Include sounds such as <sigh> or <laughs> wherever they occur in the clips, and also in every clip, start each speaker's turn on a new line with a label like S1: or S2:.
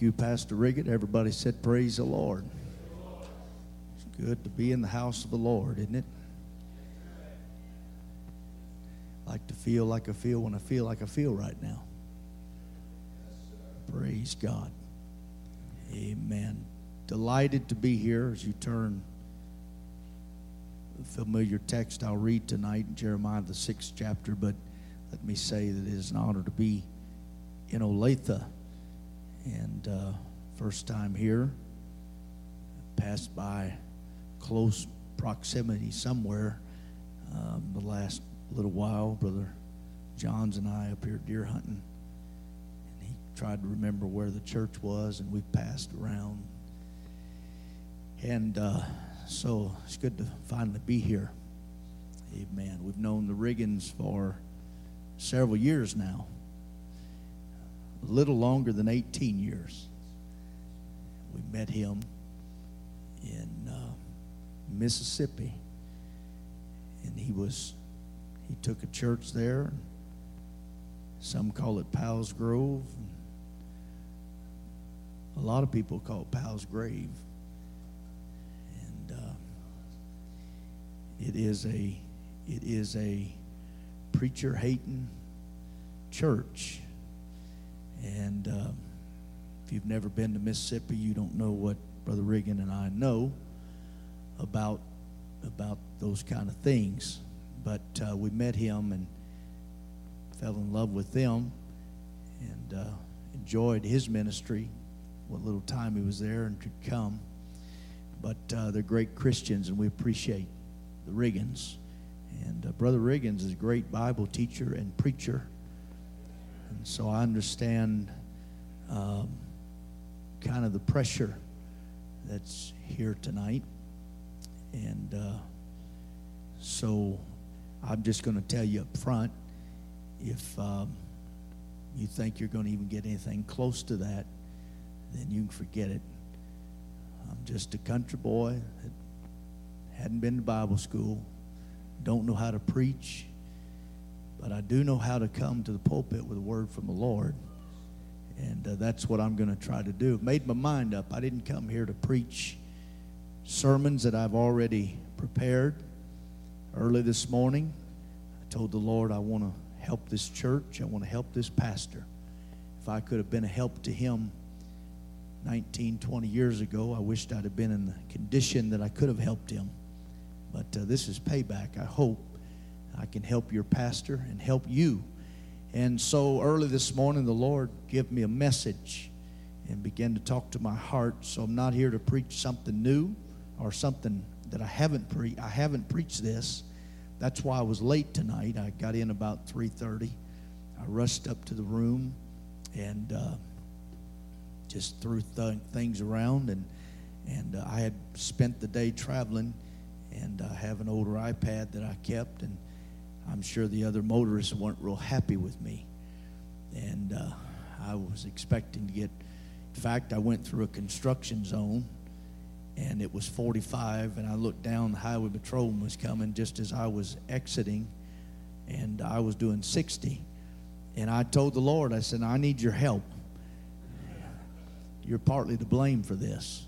S1: You, Pastor Riggett. Everybody said, Praise the Lord. It's good to be in the house of the Lord, isn't it? I like to feel like I feel when I feel like I feel right now. Praise God. Amen. Delighted to be here as you turn familiar text I'll read tonight in Jeremiah, the sixth chapter. But let me say that it is an honor to be in Olathe and uh, first time here. Passed by close proximity somewhere um, the last little while. Brother Johns and I up here deer hunting, and he tried to remember where the church was, and we passed around. And uh, so it's good to finally be here. Amen. We've known the Riggins for several years now a little longer than 18 years. We met him in uh, Mississippi, and he was he took a church there. Some call it Powell's Grove. a lot of people call it Powell's Grave. And uh, it is a it is a preacher hating church and um, if you've never been to Mississippi, you don't know what Brother Riggin and I know about about those kind of things. But uh, we met him and fell in love with them, and uh, enjoyed his ministry. What little time he was there and could come. But uh, they're great Christians, and we appreciate the Riggins. And uh, Brother Riggins is a great Bible teacher and preacher and so I understand um, kind of the pressure that's here tonight. And uh, so I'm just going to tell you up front if um, you think you're going to even get anything close to that, then you can forget it. I'm just a country boy that hadn't been to Bible school, don't know how to preach, but I do know how to come to the pulpit with a word from the Lord. And uh, that's what I'm going to try to do. Made my mind up. I didn't come here to preach sermons that I've already prepared. Early this morning, I told the Lord I want to help this church. I want to help this pastor. If I could have been a help to him 19, 20 years ago, I wished I'd have been in the condition that I could have helped him. But uh, this is payback, I hope. I can help your pastor and help you. And so early this morning, the Lord gave me a message and began to talk to my heart. So I'm not here to preach something new or something that I haven't preached. I haven't preached this. That's why I was late tonight. I got in about 3:30. I rushed up to the room and uh, just threw th- things around, and and uh, I had spent the day traveling, and I have an older iPad that I kept, and I'm sure the other motorists weren't real happy with me. And uh, I was expecting to get, in fact, I went through a construction zone and it was 45 and I looked down, the highway patrolman was coming just as I was exiting and I was doing 60. And I told the Lord, I said, I need your help. You're partly to blame for this.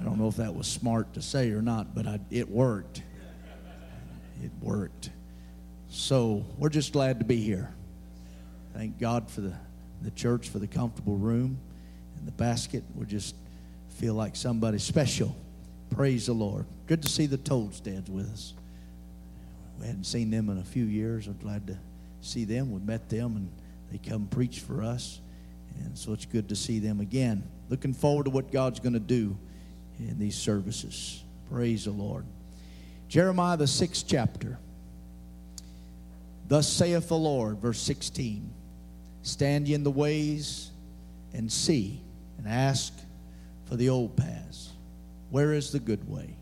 S1: I don't know if that was smart to say or not, but I, it worked it worked. So we're just glad to be here. Thank God for the, the church, for the comfortable room and the basket. We just feel like somebody special. Praise the Lord. Good to see the Tolsteads with us. We hadn't seen them in a few years. I'm glad to see them. We met them and they come preach for us. And so it's good to see them again. Looking forward to what God's going to do in these services. Praise the Lord. Jeremiah, the sixth chapter. Thus saith the Lord, verse 16 Stand ye in the ways and see, and ask for the old paths. Where is the good way?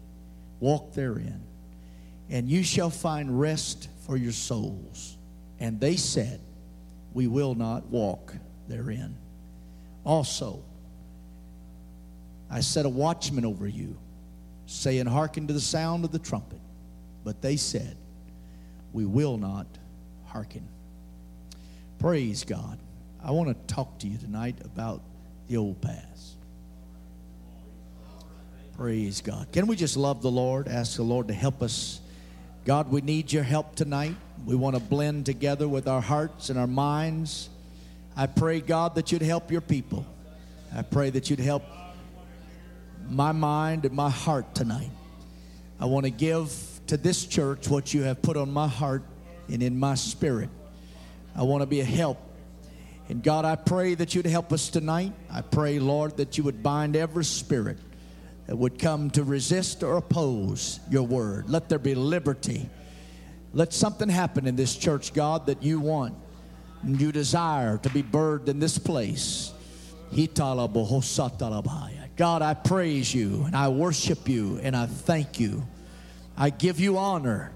S1: Walk therein, and you shall find rest for your souls. And they said, We will not walk therein. Also, I set a watchman over you saying, Hearken to the sound of the trumpet. But they said, We will not hearken. Praise God. I want to talk to you tonight about the old past. Praise God. Can we just love the Lord? Ask the Lord to help us. God, we need your help tonight. We want to blend together with our hearts and our minds. I pray, God, that you'd help your people. I pray that you'd help my mind and my heart tonight. I want to give to this church what you have put on my heart and in my spirit. I want to be a help. And God, I pray that you'd help us tonight. I pray, Lord, that you would bind every spirit that would come to resist or oppose your word. Let there be liberty. Let something happen in this church, God, that you want and you desire to be birthed in this place. God, I praise you and I worship you and I thank you. I give you honor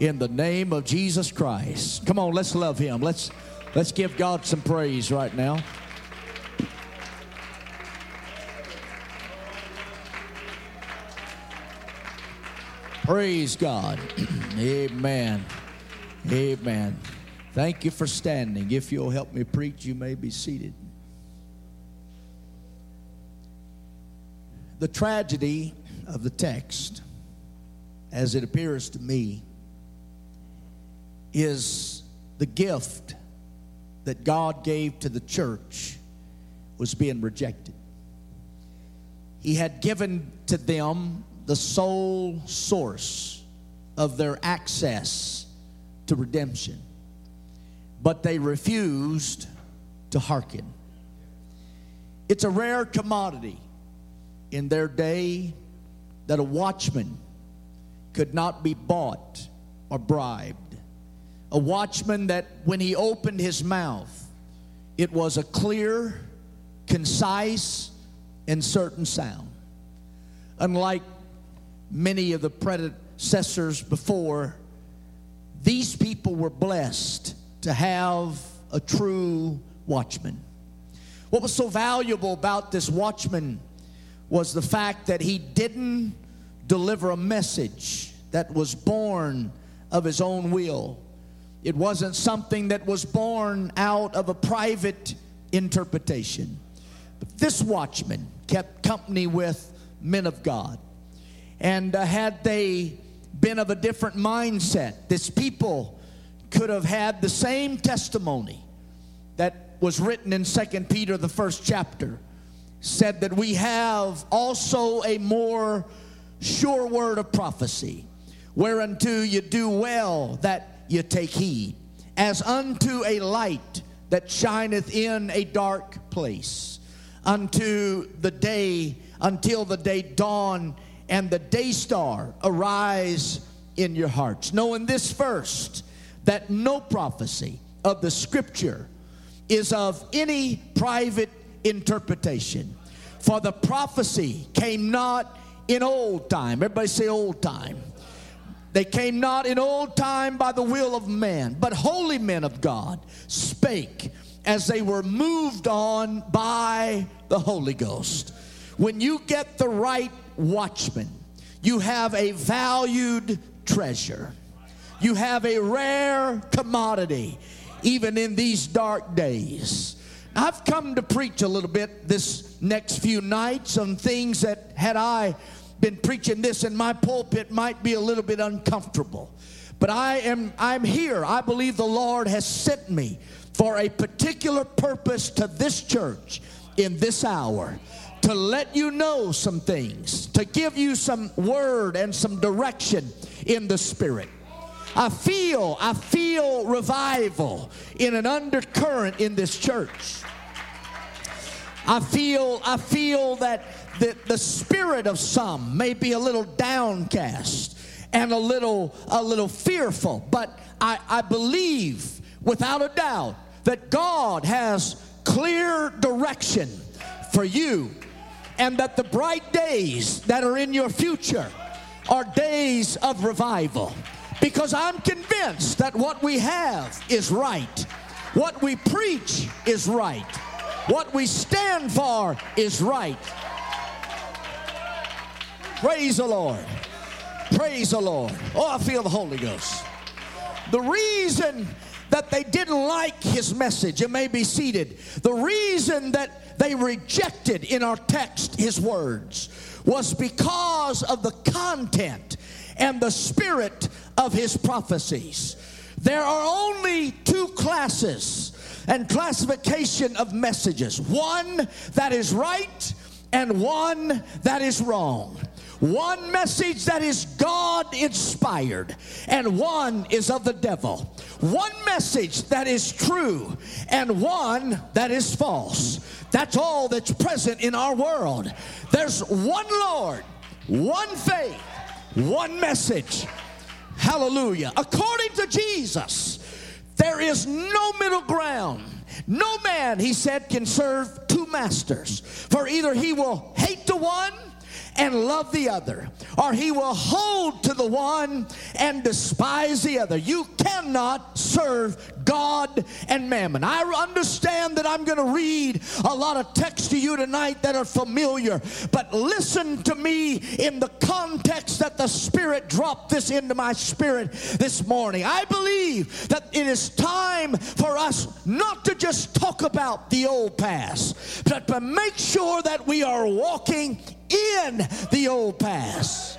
S1: in the name of Jesus Christ. Come on, let's love him. Let's let's give God some praise right now. Praise God. <clears throat> Amen. Amen. Thank you for standing. If you'll help me preach, you may be seated. The tragedy of the text, as it appears to me, is the gift that God gave to the church was being rejected. He had given to them the sole source of their access to redemption, but they refused to hearken. It's a rare commodity in their day that a watchman could not be bought or bribed. A watchman that when he opened his mouth, it was a clear, concise, and certain sound. Unlike many of the predecessors before, these people were blessed to have a true watchman. What was so valuable about this watchman was the fact that he didn't deliver a message that was born of his own will. It wasn't something that was born out of a private interpretation. But this watchman kept company with men of God. And uh, had they been of a different mindset, this people could have had the same testimony that was written in Second Peter, the first chapter said that we have also a more sure word of prophecy, whereunto you do well that you take heed, as unto a light that shineth in a dark place, unto the day, until the day dawn and the day star arise in your hearts. Knowing this first, that no prophecy of the scripture is of any private interpretation. For the prophecy came not in old time. Everybody say old time. They came not in old time by the will of man, but holy men of God spake as they were moved on by the Holy Ghost. When you get the right watchman, you have a valued treasure. You have a rare commodity, even in these dark days. I've come to preach a little bit this next few nights on things that, had I been preaching this in my pulpit, might be a little bit uncomfortable. But I am I'm here. I believe the Lord has sent me for a particular purpose to this church in this hour to let you know some things, to give you some word and some direction in the spirit. I feel, I feel revival in an undercurrent in this church. I feel, I feel that the, the spirit of some may be a little downcast and a little, a little fearful, but I, I believe without a doubt that God has clear direction for you and that the bright days that are in your future are days of revival. Because I'm convinced that what we have is right, what we preach is right. What we stand for is right. Praise the Lord. Praise the Lord. Oh, I feel the Holy Ghost. The reason that they didn't like his message. It may be seated. The reason that they rejected in our text his words was because of the content and the spirit of his prophecies. There are only two classes and classification of messages one that is right and one that is wrong. One message that is God inspired, and one is of the devil. One message that is true, and one that is false. That's all that's present in our world. There's one Lord, one faith, one message. Hallelujah. According to Jesus, there is no middle ground. No man, he said, can serve two masters. For either he will hate the one and love the other, or he will hold to the one and despise the other. You cannot serve God and mammon. I understand that I'm going to read a lot of text to you tonight that are familiar, but listen to me in the context that the Spirit dropped this into my spirit this morning. I believe that it is time for us not to just talk about the old past, but to make sure that we are walking in the old past.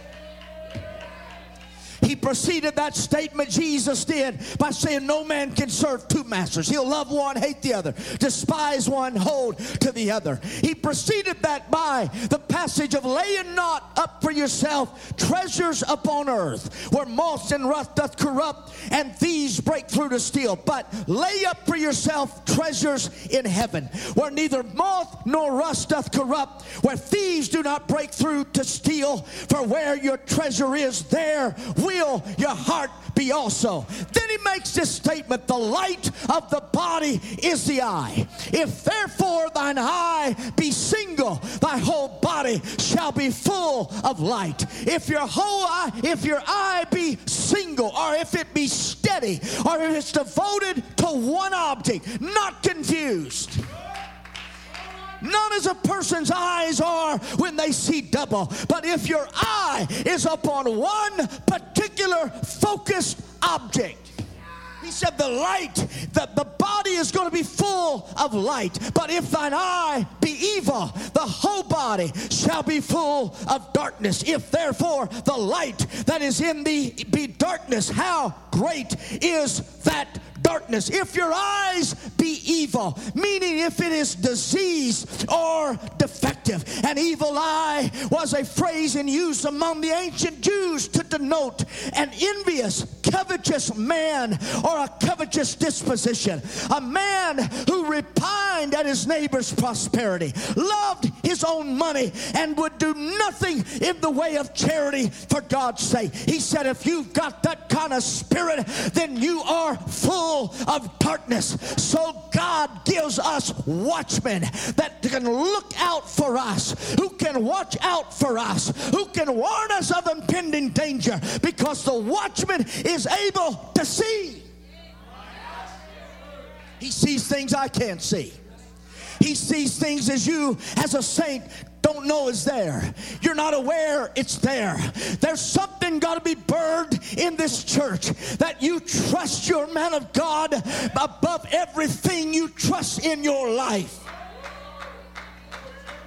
S1: He preceded that statement Jesus did by saying, No man can serve two masters. He'll love one, hate the other, despise one, hold to the other. He preceded that by the passage of laying not up for yourself treasures upon earth, where moth and rust doth corrupt, and thieves break through to steal. But lay up for yourself treasures in heaven, where neither moth nor rust doth corrupt, where thieves do not break through to steal. For where your treasure is, there will your heart be also. Then he makes this statement the light of the body is the eye. If therefore thine eye be single, thy whole body shall be full of light. If your whole eye, if your eye be single, or if it be steady, or if it's devoted to one object, not confused. None as a person's eyes are when they see double. But if your eye is upon one particular focused object, he said, The light, the, the body is going to be full of light. But if thine eye be evil, the whole body shall be full of darkness. If therefore the light that is in thee be darkness, how great is that darkness. If your eyes be evil, meaning if it is diseased or defective. An evil eye was a phrase in use among the ancient Jews to denote an envious, covetous man or a covetous disposition. A man who repined at his neighbor's prosperity, loved his own money, and would do nothing in the way of charity for God's sake. He said, if you've got that kind of spirit, then you are full of darkness. So God gives us watchmen that can look out for us, who can watch out for us, who can warn us of impending danger, because the watchman is able to see. He sees things I can't see. He sees things as you, as a saint, don't know is there. You're not aware it's there. There's something got to be burned in this church that you trust your man of God above everything you trust in your life.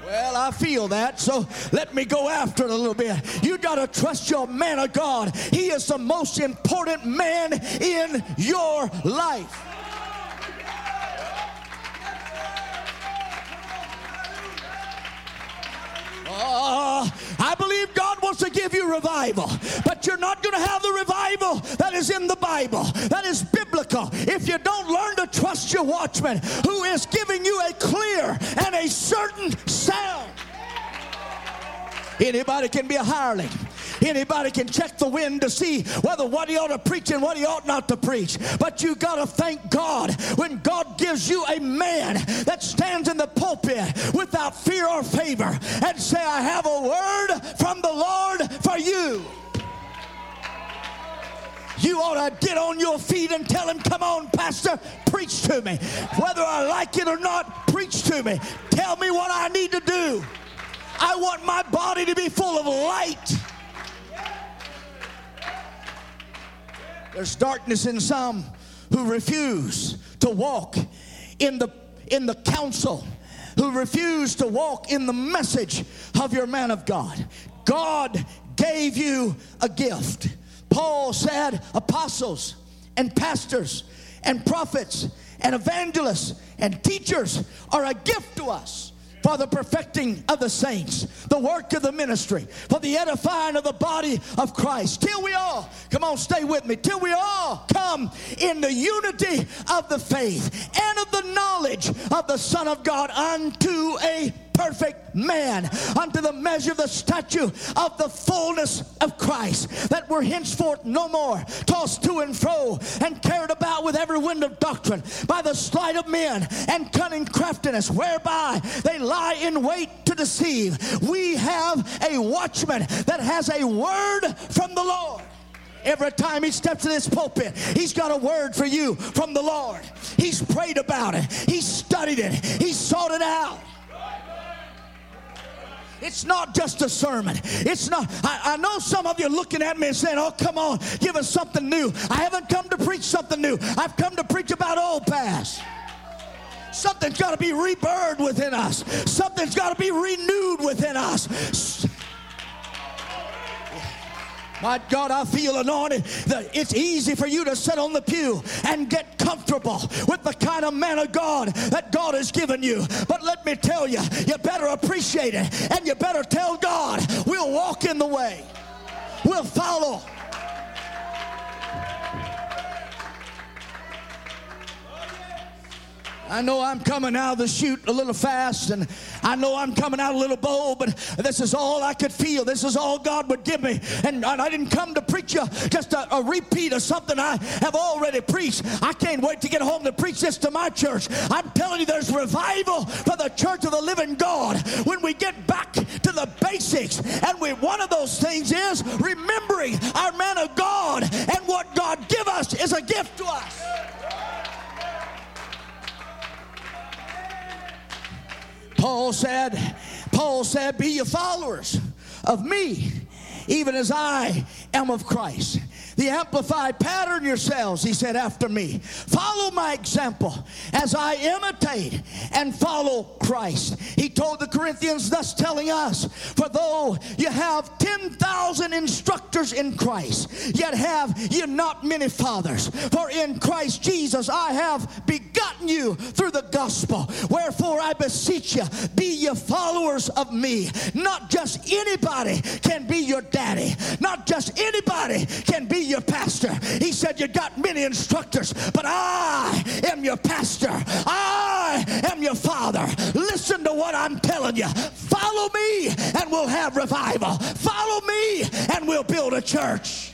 S1: Well, I feel that, so let me go after it a little bit. You got to trust your man of God. He is the most important man in your life. Oh, I believe God wants to give you revival, but you're not going to have the revival that is in the Bible, that is biblical, if you don't learn to trust your watchman who is giving you a clear and a certain sound. Anybody can be a hireling. Anybody can check the wind to see whether what he ought to preach and what he ought not to preach. But you got to thank God when God gives you a man that stands in the pulpit without fear or favor and say, I have a word from the Lord for you. You ought to get on your feet and tell him, Come on, Pastor, preach to me. Whether I like it or not, preach to me. Tell me what I need to do. I want my body to be full of light. There's darkness in some who refuse to walk in the, in the counsel, who refuse to walk in the message of your man of God. God gave you a gift. Paul said, apostles and pastors and prophets and evangelists and teachers are a gift to us for the perfecting of the saints, the work of the ministry, for the edifying of the body of Christ. Till we all, come on, stay with me, till we all come in the unity of the faith and of the knowledge of the Son of God unto a perfect man unto the measure of the stature of the fullness of Christ, that we're henceforth no more tossed to and fro and carried about with every wind of doctrine by the sleight of men and cunning craftiness, whereby they lie in wait to deceive. We have a watchman that has a word from the Lord. Every time he steps in this pulpit, he's got a word for you from the Lord. He's prayed about it, he's studied it, he's sought it out. It's not just a sermon. It's not. I, I, know some of you looking at me and saying, Oh, come on, give us something new. I haven't come to preach something new. I've come to preach about old past. Something's got to be rebirthed within us, something's got to be renewed within us. My God, I feel anointed that it's easy for you to sit on the pew and get comfortable with the kind of man of God that God has given you. But let me tell you, you better appreciate it and you better tell God, we'll walk in the way, we'll follow. I know I'm coming out of the chute a little fast, and I know I'm coming out a little bold, but this is all I could feel. This is all God would give me. And, I didn't come to preach you just a, a, repeat of something I have already preached. I can't wait to get home to preach this to my church. I'm telling you, there's revival for the church of the living God when we get back to the basics. And we, one of those things is remembering our man of God and what God give us is a gift to us. Paul said, Paul said, be your followers of me, even as I am of Christ. The Amplified, pattern yourselves, he said, after me. Follow my example as I imitate and follow Christ. He told the Corinthians, thus telling us, for though you have 10,000 instructors in Christ, yet have you not many fathers. For in Christ Jesus I have begotten you through the gospel. Wherefore I beseech you, be ye followers of me. Not just anybody can be your daddy, not just anybody can be your pastor. He said, You got many instructors, but I am your pastor. I am your father. Listen to what I'm telling you. Follow me and we'll have revival. Follow me and we'll build a church.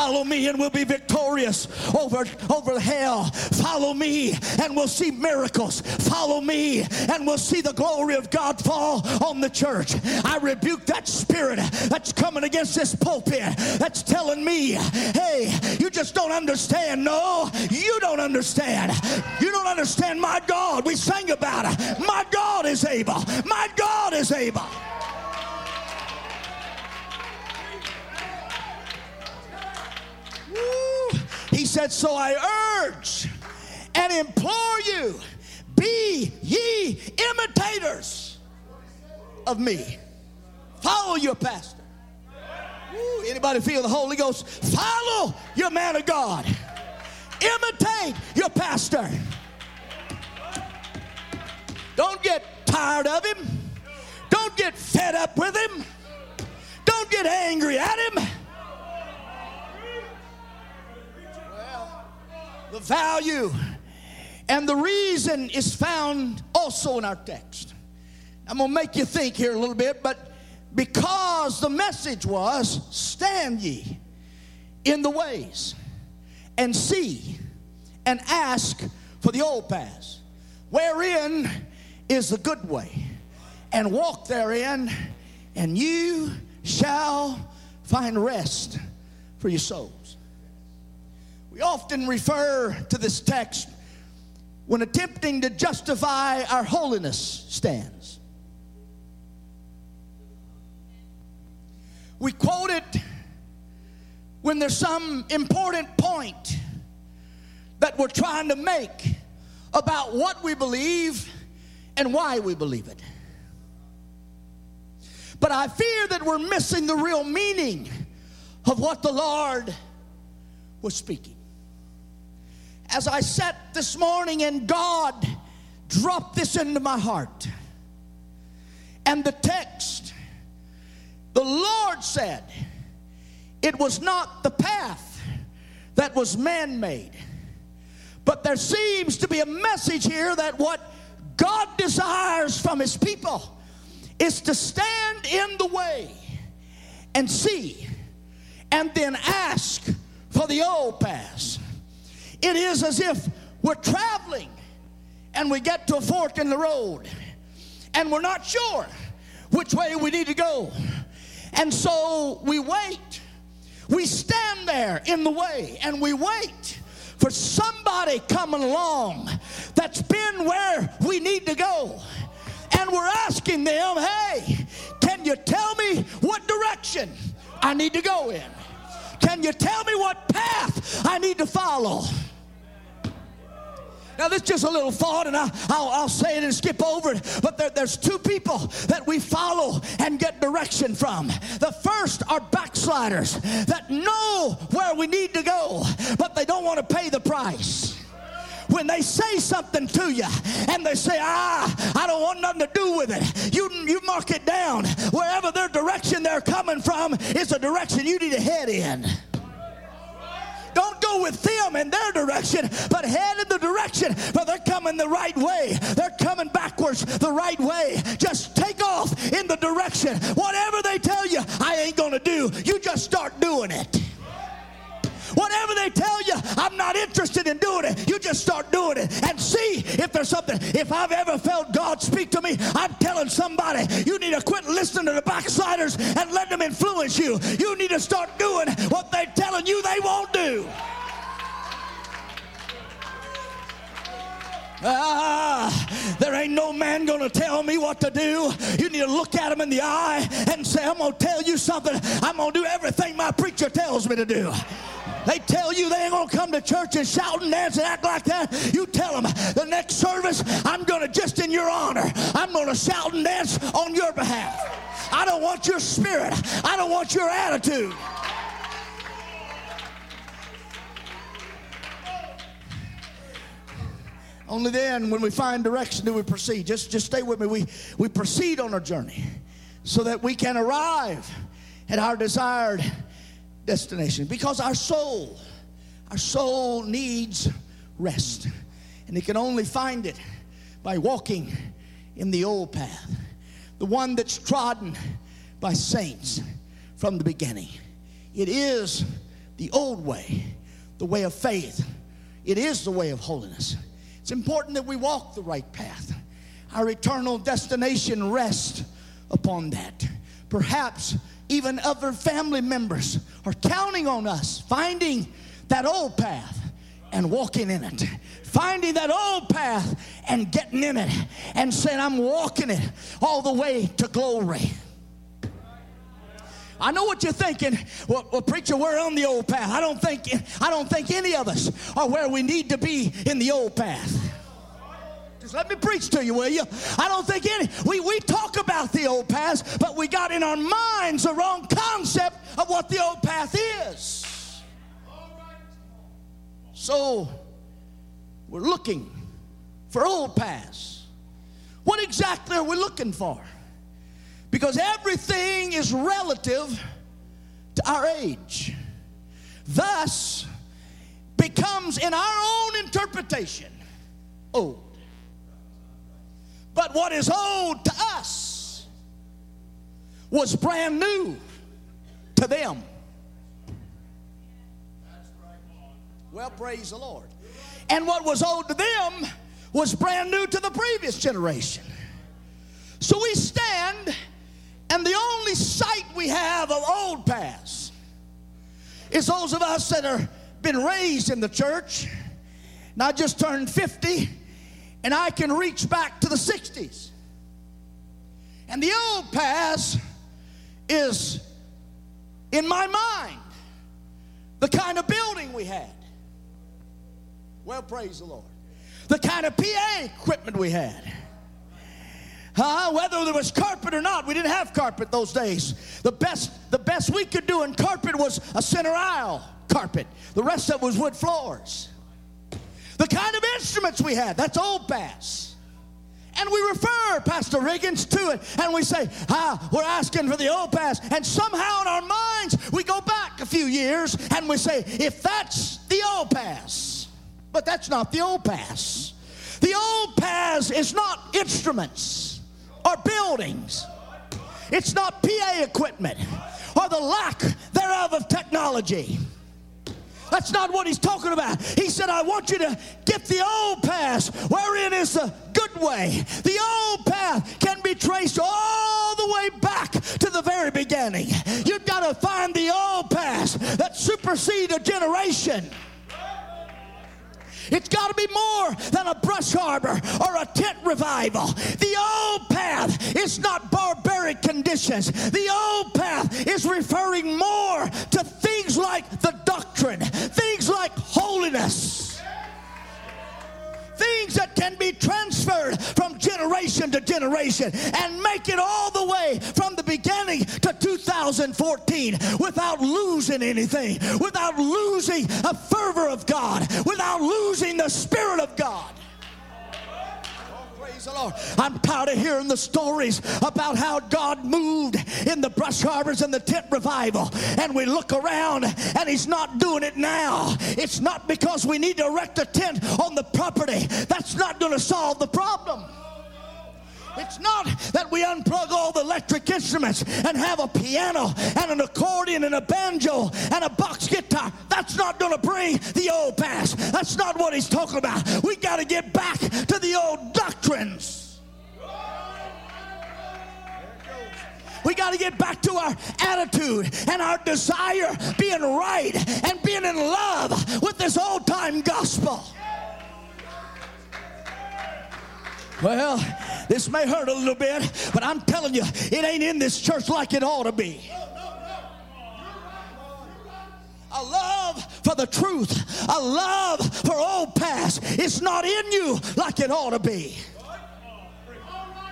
S1: Follow me and we'll be victorious over, over hell. Follow me and we'll see miracles. Follow me and we'll see the glory of God fall on the church. I rebuke that spirit that's coming against this pulpit that's telling me, hey, you just don't understand. No, you don't understand. You don't understand my God. We sang about it. My God is able. My God is able. Said, So I urge and implore you, be ye imitators of me. Follow your pastor. Ooh, anybody feel the Holy Ghost? Follow your man of God. Imitate your pastor. Don't get tired of him. Don't get fed up with him. Don't get angry at him. The value and the reason is found also in our text. I'm going to make you think here a little bit, but because the message was stand ye in the ways and see and ask for the old paths, wherein is the good way, and walk therein, and you shall find rest for your soul. We often refer to this text when attempting to justify our holiness stands. We quote it when there's some important point that we're trying to make about what we believe and why we believe it. But I fear that we're missing the real meaning of what the Lord was speaking. As I sat this morning and God dropped this into my heart, and the text, the Lord said, it was not the path that was man made. But there seems to be a message here that what God desires from his people is to stand in the way and see and then ask for the old path. It is as if we're traveling and we get to a fork in the road and we're not sure which way we need to go. And so we wait. We stand there in the way and we wait for somebody coming along that's been where we need to go. And we're asking them, hey, can you tell me what direction I need to go in? Can you tell me what path I need to follow? Now, this is just a little thought, and I, will say it and skip over it. But there, there's two people that we follow and get direction from. The first are backsliders that know where we need to go, but they don't want to pay the price when they say something to you and they say, ah, I don't want nothing to do with it, you, you mark it down. Wherever their direction they're coming from is a direction you need to head in. Don't go with them in their direction, but head in the direction where they're coming the right way. They're coming backwards the right way. Just take off in the direction. Whatever they tell you, I ain't going to do, you just start doing it. Whatever they tell you, I'm not interested in doing it. You just start doing it and see if there's something. If I've ever felt God speak to me, I'm telling somebody, you need to quit listening to the backsliders and let them influence you. You need to start doing what they're telling you they won't do. Ah, there ain't no man gonna tell me what to do. You need to look at him in the eye and say, I'm gonna tell you something. I'm gonna do everything my preacher tells me to do. They tell you they ain't gonna come to church and shout and dance and act like that. You tell them the next service, I'm gonna just in your honor, I'm gonna shout and dance on your behalf. I don't want your spirit, I don't want your attitude. Only then, when we find direction, do we proceed. Just, just stay with me. We, we proceed on our journey so that we can arrive at our desired destination because our soul, our soul needs rest. And it can only find it by walking in the old path, the one that's trodden by saints from the beginning. It is the old way, the way of faith. It is the way of holiness. It's important that we walk the right path. Our eternal destination rests upon that. Perhaps even other family members are counting on us finding that old path and walking in it. Finding that old path and getting in it and saying, I'm walking it all the way to glory. I know what you're thinking. Well, well, preacher, we're on the old path. I don't think I don't think any of us are where we need to be in the old path. Let me preach to you, will you? I don't think any. We we talk about the old path, but we got in our minds the wrong concept of what the old path is. So we're looking for old paths. What exactly are we looking for? Because everything is relative to our age. Thus, becomes in our own interpretation old. But what is old to us was brand new to them. Well, praise the Lord. And what was old to them was brand new to the previous generation. So we stand and the only sight we have of old past is those of us that are been raised in the church. And I just turned 50 and I can reach back to the 60s. And the old past is in my mind. the kind of building we had. Well, praise the Lord. The kind of PA equipment we had. Uh, whether there was carpet or not, we didn't have carpet those days. The best, the best we could do in carpet was a center aisle carpet. The rest of it was wood floors. The kind of instruments we had, that's old bass. And we refer Pastor Riggins to it, and we say, ah, we're asking for the old pass. And somehow in our minds, we go back a few years and we say, if that's the old pass, but that's not the old pass. The old pass is not instruments or buildings, it's not PA equipment or the lack thereof of technology. That's not what he's talking about. He said, I want you to get the old path, wherein is the good way. The old path can be traced all the way back to the very beginning. You've got to find the old path that supersedes a generation. It's got to be more than a brush harbor or a tent revival. The old path is not barbaric conditions. The old path is referring more to things like the doctrine, things like holiness things that can be transferred from generation to generation and make it all the way from the beginning to 2014 without losing anything, without losing a fervor of God, without losing the Spirit of God. Praise the Lord. I'm tired of hearing the stories about how God moved in the brush harbors and the tent revival. And we look around and He's not doing it now. It's not because we need to erect a tent on the property. That's not going to solve the problem. It's not that we unplug all the electric instruments and have a piano and an accordion and a banjo and a box guitar. That's not going to bring the old past. That's not what he's talking about. We got to get back to the old doctrines. We got to get back to our attitude and our desire being right and being in love with this old time gospel. Well, this may hurt a little bit, but I'm telling you, it ain't in this church like it ought to be. A love for the truth, a love for old past. It's not in you like it ought to be.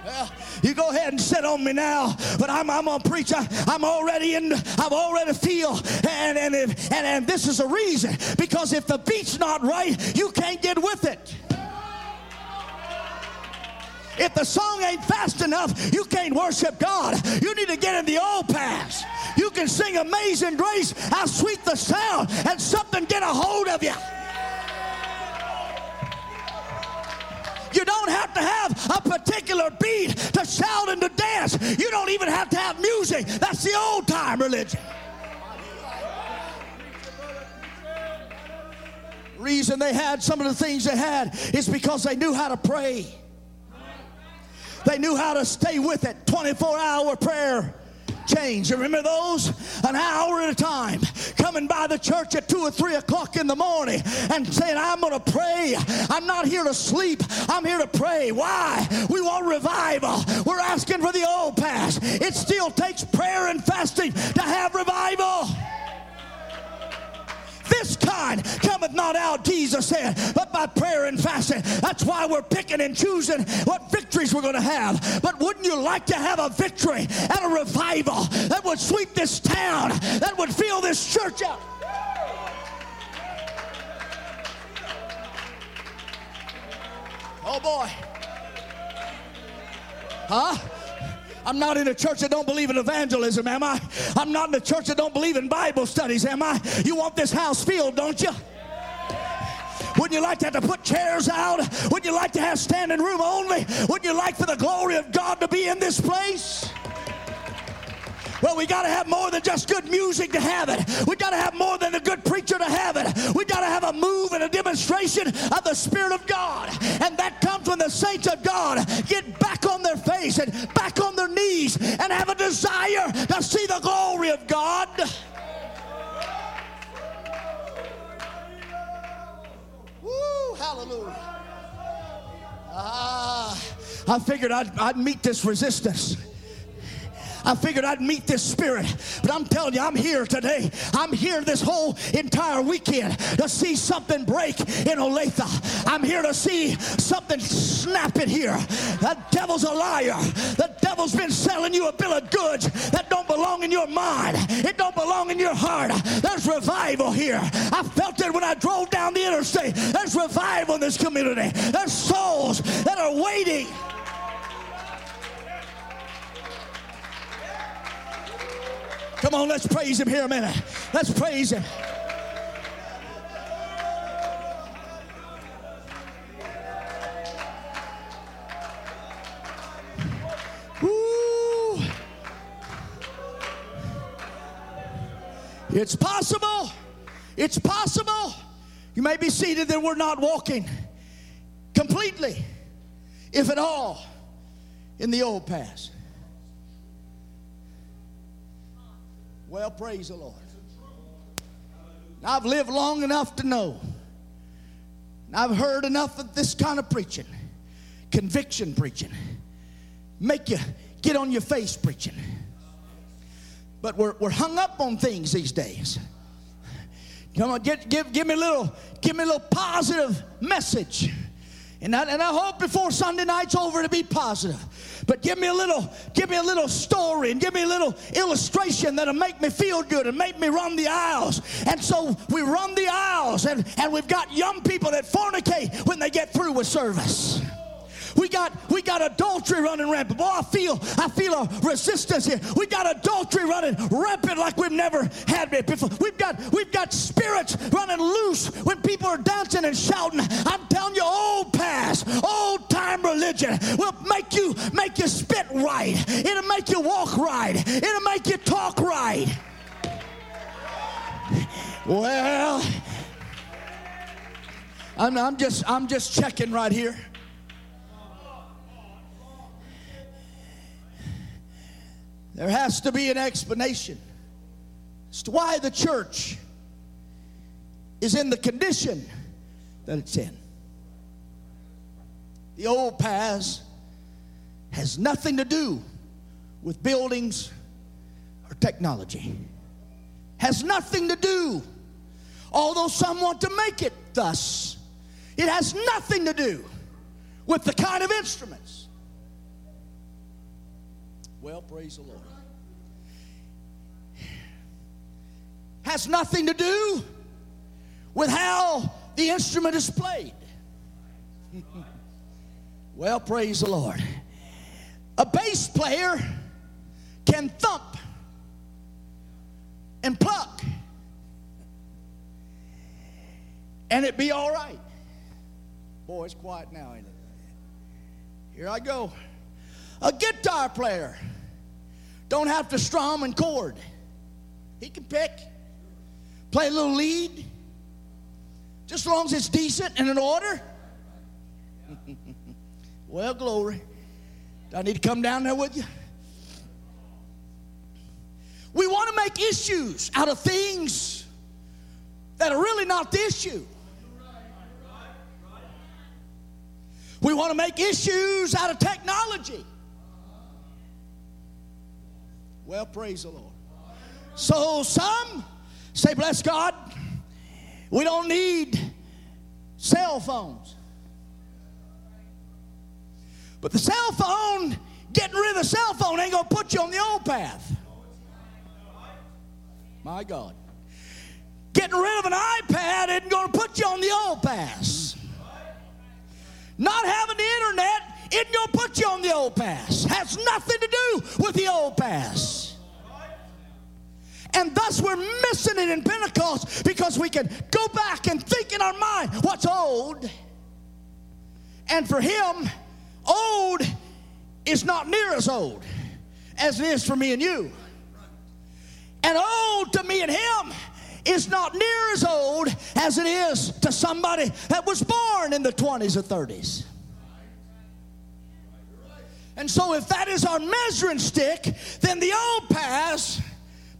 S1: Well, you go ahead and sit on me now, but I'm, I'm gonna preach. I, am already in. I'm already feel, and and, if, and and this is a reason because if the beat's not right, you can't get with it. If the song ain't fast enough, you can't worship God. You need to get in the old pass. You can sing Amazing Grace, how sweet the sound, and something get a hold of you. You don't have to have a particular beat to shout and to dance. You don't even have to have music. That's the old time religion. Reason they had some of the things they had is because they knew how to pray. They knew how to stay with it 24 hour prayer change. You remember those? An hour at a time. Coming by the church at 2 or 3 o'clock in the morning and saying, I'm going to pray. I'm not here to sleep. I'm here to pray. Why? We want revival. We're asking for the old past. It still takes prayer and fasting to have revival. This kind cometh not out, Jesus said, but by prayer and fasting. That's why we're picking and choosing what victories we're going to have. But wouldn't you like to have a victory and a revival that would sweep this town, that would fill this church up? Oh boy. Huh? I'm not in a church that don't believe in evangelism, am I? I'm not in a church that don't believe in Bible studies, am I? You want this house filled, don't you? Wouldn't you like to have to put chairs out? Wouldn't you like to have standing room only? Wouldn't you like for the glory of God to be in this place? Well, we got to have more than just good music to have it. We got to have more than a good preacher to have it. We got to have a move and a demonstration of the Spirit of God. And that comes when the saints of God get back on their face and back on their knees and have a desire to see the glory of God. Woo, hallelujah. Ah, I figured I'd, I'd meet this resistance. I figured I'd meet this spirit. But I'm telling you, I'm here today. I'm here this whole entire weekend to see something break in Olathe. I'm here to see something snap in here. The devil's a liar. The devil's been selling you a bill of goods that don't belong in your mind. It don't belong in your heart. There's revival here. I felt it when I drove down the interstate. There's revival in this community. There's souls that are waiting. Come on, let's praise him here a minute. Let's praise him. Woo. It's possible. It's possible. You may be seated that we're not walking completely, if at all, in the old past. Praise the Lord. I've lived long enough to know. And I've heard enough of this kind of preaching, conviction preaching, make you get on your face preaching. But we're, we're hung up on things these days. Come on, get, give, give me a little, give me a little positive message. And I, and I hope before Sunday night's over to be positive. But give me a little, give me a little story and give me a little illustration that'll make me feel good and make me run the aisles. And so we run the aisles and, and we've got young people that fornicate when they get through with service. We got we got adultery running rampant. Boy, I feel I feel a resistance here. We got adultery running rampant like we've never had it before. We've got we've got spirits running loose when people are dancing and shouting. I'm telling you, old past, old time religion will make you make you spit right. It'll make you walk right. It'll make you talk right. Well, I'm, I'm just I'm just checking right here. There has to be an explanation as to why the church is in the condition that it's in. The old paths has nothing to do with buildings or technology. Has nothing to do, although some want to make it thus, it has nothing to do with the kind of instruments well, praise the Lord. Has nothing to do with how the instrument is played. well, praise the Lord. A bass player can thump and pluck, and it be all right. Boy, it's quiet now, ain't it? Here I go. A guitar player don't have to strum and chord. He can pick, play a little lead, just as long as it's decent and in order. <laughs> well, glory. Do I need to come down there with you? We want to make issues out of things that are really not the issue. We want to make issues out of technology. Well, praise the Lord. So some say, bless God, we don't need cell phones. But the cell phone, getting rid of the cell phone ain't to put you on the old path. My God. Getting rid of an iPad isn't to put you on the old path. Not having the internet isn't to put you on the old path. Has nothing to do with the old path. And thus we're missing it in Pentecost because we can go back and think in our mind what's old. And for him, old is not near as old as it is for me and you. And old to me and him is not near as old as it is to somebody that was born in the 20s or 30s. And so, if that is our measuring stick, then the old past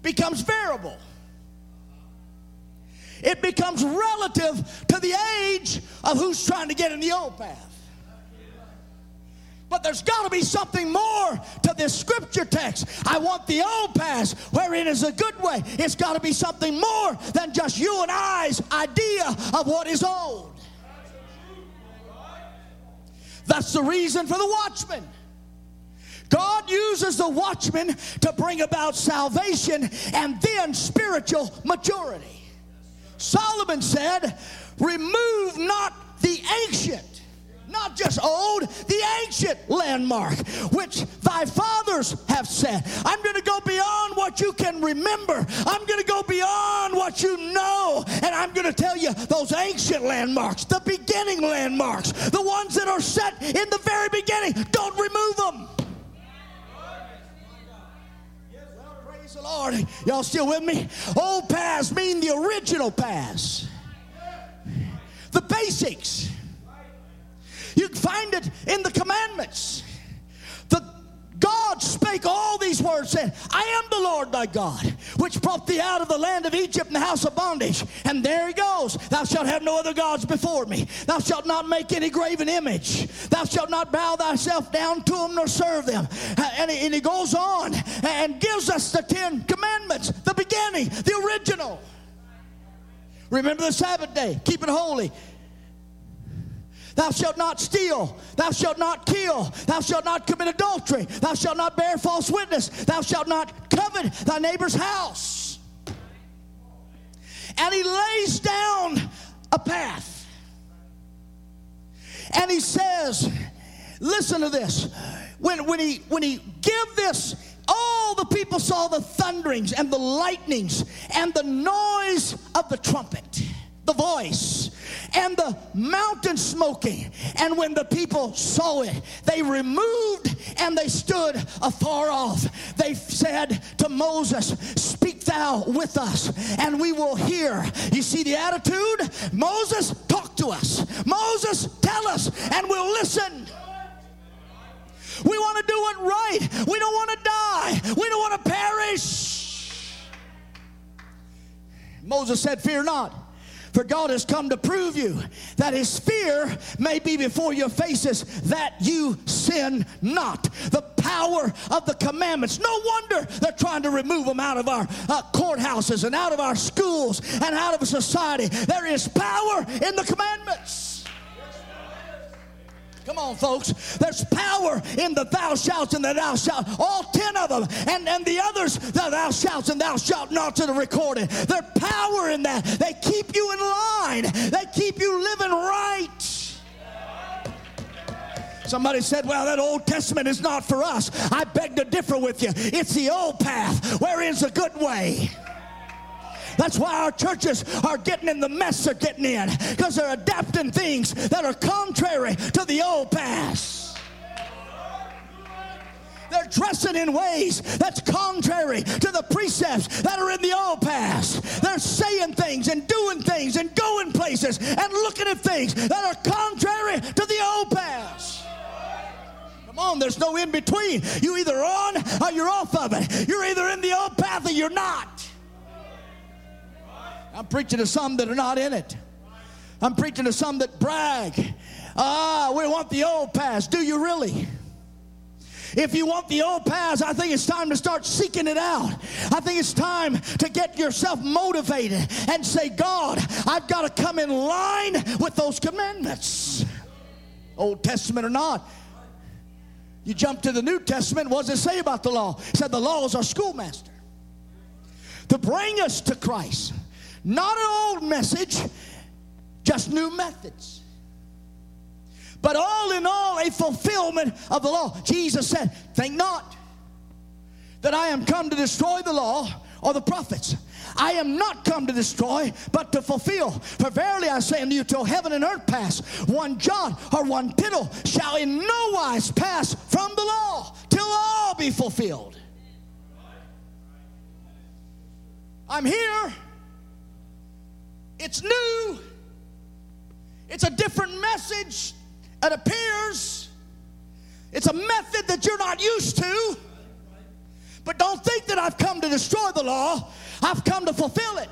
S1: becomes variable. It becomes relative to the age of who's trying to get in the old path. But there's got to be something more to this scripture text. I want the old path wherein is a good way. It's got to be something more than just you and I's idea of what is old. That's the reason for the watchman. God uses the watchman to bring about salvation and then spiritual maturity. Solomon said, Remove not the ancient not just old, the ancient landmark, which thy fathers have set. I'm going to go beyond what you can remember. I'm going to go beyond what you know. And I'm going to tell you those ancient landmarks, the beginning landmarks, the ones that are set in the very beginning. Don't remove them. The Lord. Y'all still with me? Old paths mean the original paths, the basics. You find it in the commandments. God spake all these words, saying, I am the Lord thy God, which brought thee out of the land of Egypt in the house of bondage. And there he goes. Thou shalt have no other gods before me. Thou shalt not make any graven image. Thou shalt not bow thyself down to them nor serve them. And he, and he goes on and gives us the Ten Commandments, the beginning, the original. Remember the Sabbath day, keep it holy. Thou shalt not steal. Thou shalt not kill. Thou shalt not commit adultery. Thou shalt not bear false witness. Thou shalt not covet thy neighbor's house. And he lays down a path. And he says, listen to this. When, when, he, when he give this, all the people saw the thunderings and the lightnings and the noise of the trumpet the voice and the mountain smoking. And when the people saw it, they removed and they stood afar off. They said to Moses, Speak thou with us, and we will hear. You see the attitude? Moses, talk to us. Moses, tell us, and we'll listen. We want to do it right. We don't want to die. We don't want to perish. Moses said, Fear not. For God has come to prove you that his fear may be before your faces, that you sin not. The power of the commandments. No wonder they're trying to remove them out of our uh, courthouses and out of our schools and out of society. There is power in the commandments. Come on, folks. There's power in the thou shalt and the thou shalt. All ten of them. And, and the others, the thou shalt and thou shalt not to the recorded. There's power in that. They keep you in line. They keep you living right. Somebody said, Well, that Old Testament is not for us. I beg to differ with you. It's the old path, wherein's the good way. That's why our churches are getting in the mess they're getting in because they're adapting things that are contrary to the old past. They're dressing in ways that's contrary to the precepts that are in the old past. They're saying things and doing things and going places and looking at things that are contrary to the old past. Come on, there's no in between. You either on or you're off of it. You're either in the old path or you're not. I'm preaching to some that are not in it. I'm preaching to some that brag. Ah, we want the old past. Do you really? If you want the old past, I think it's time to start seeking it out. I think it's time to get yourself motivated and say, God, I've got to come in line with those commandments. Old Testament or not. You jump to the New Testament, what does it say about the law? It said the law is our schoolmaster to bring us to Christ. Not an old message, just new methods. But all in all, a fulfillment of the law. Jesus said, Think not that I am come to destroy the law or the prophets. I am not come to destroy, but to fulfill. For verily I say unto you, till heaven and earth pass, one jot or one tittle shall in no wise pass from the law, till all be fulfilled. I'm here it's new. It's a different message. It appears. It's a method that you're not used to. But don't think that I've come to destroy the law. I've come to fulfill it.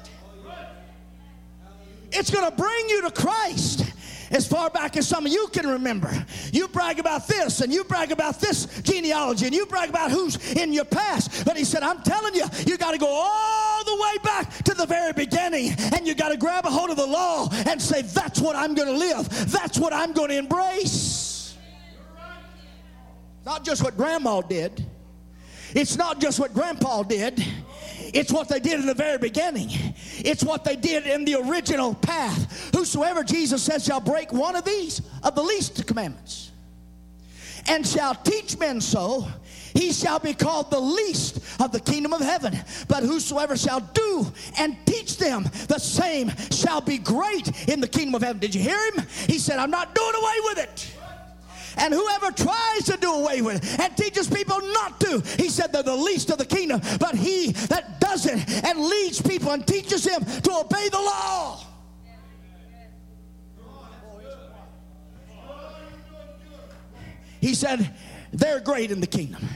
S1: It's going to bring you to Christ. As far back as some of you can remember. You brag about this and you brag about this genealogy and you brag about who's in your past. But he said, I'm telling you, you got to go all the way back to the very beginning and you got to grab a hold of the law and say, That's what I'm going to live, that's what I'm going to embrace. Not just what grandma did, it's not just what grandpa did. It's what they did in the very beginning. It's what they did in the original path. Whosoever Jesus says shall break one of these, of the least commandments, and shall teach men so, he shall be called the least of the kingdom of heaven. But whosoever shall do and teach them, the same shall be great in the kingdom of heaven. Did you hear him? He said, I'm not doing away with it. And whoever tries to do away with it and teaches people not to, he said they're the least of the kingdom. But he that does it and leads people and teaches them to obey the law. He said, They're great in the kingdom.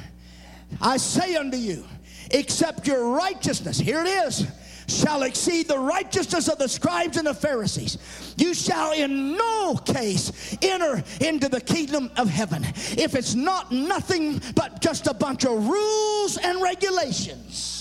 S1: I say unto you, except your righteousness, here it is, shall exceed the righteousness of the scribes and the Pharisees. You shall in no case enter into the kingdom of heaven if it's not nothing but just a bunch of rules and regulations.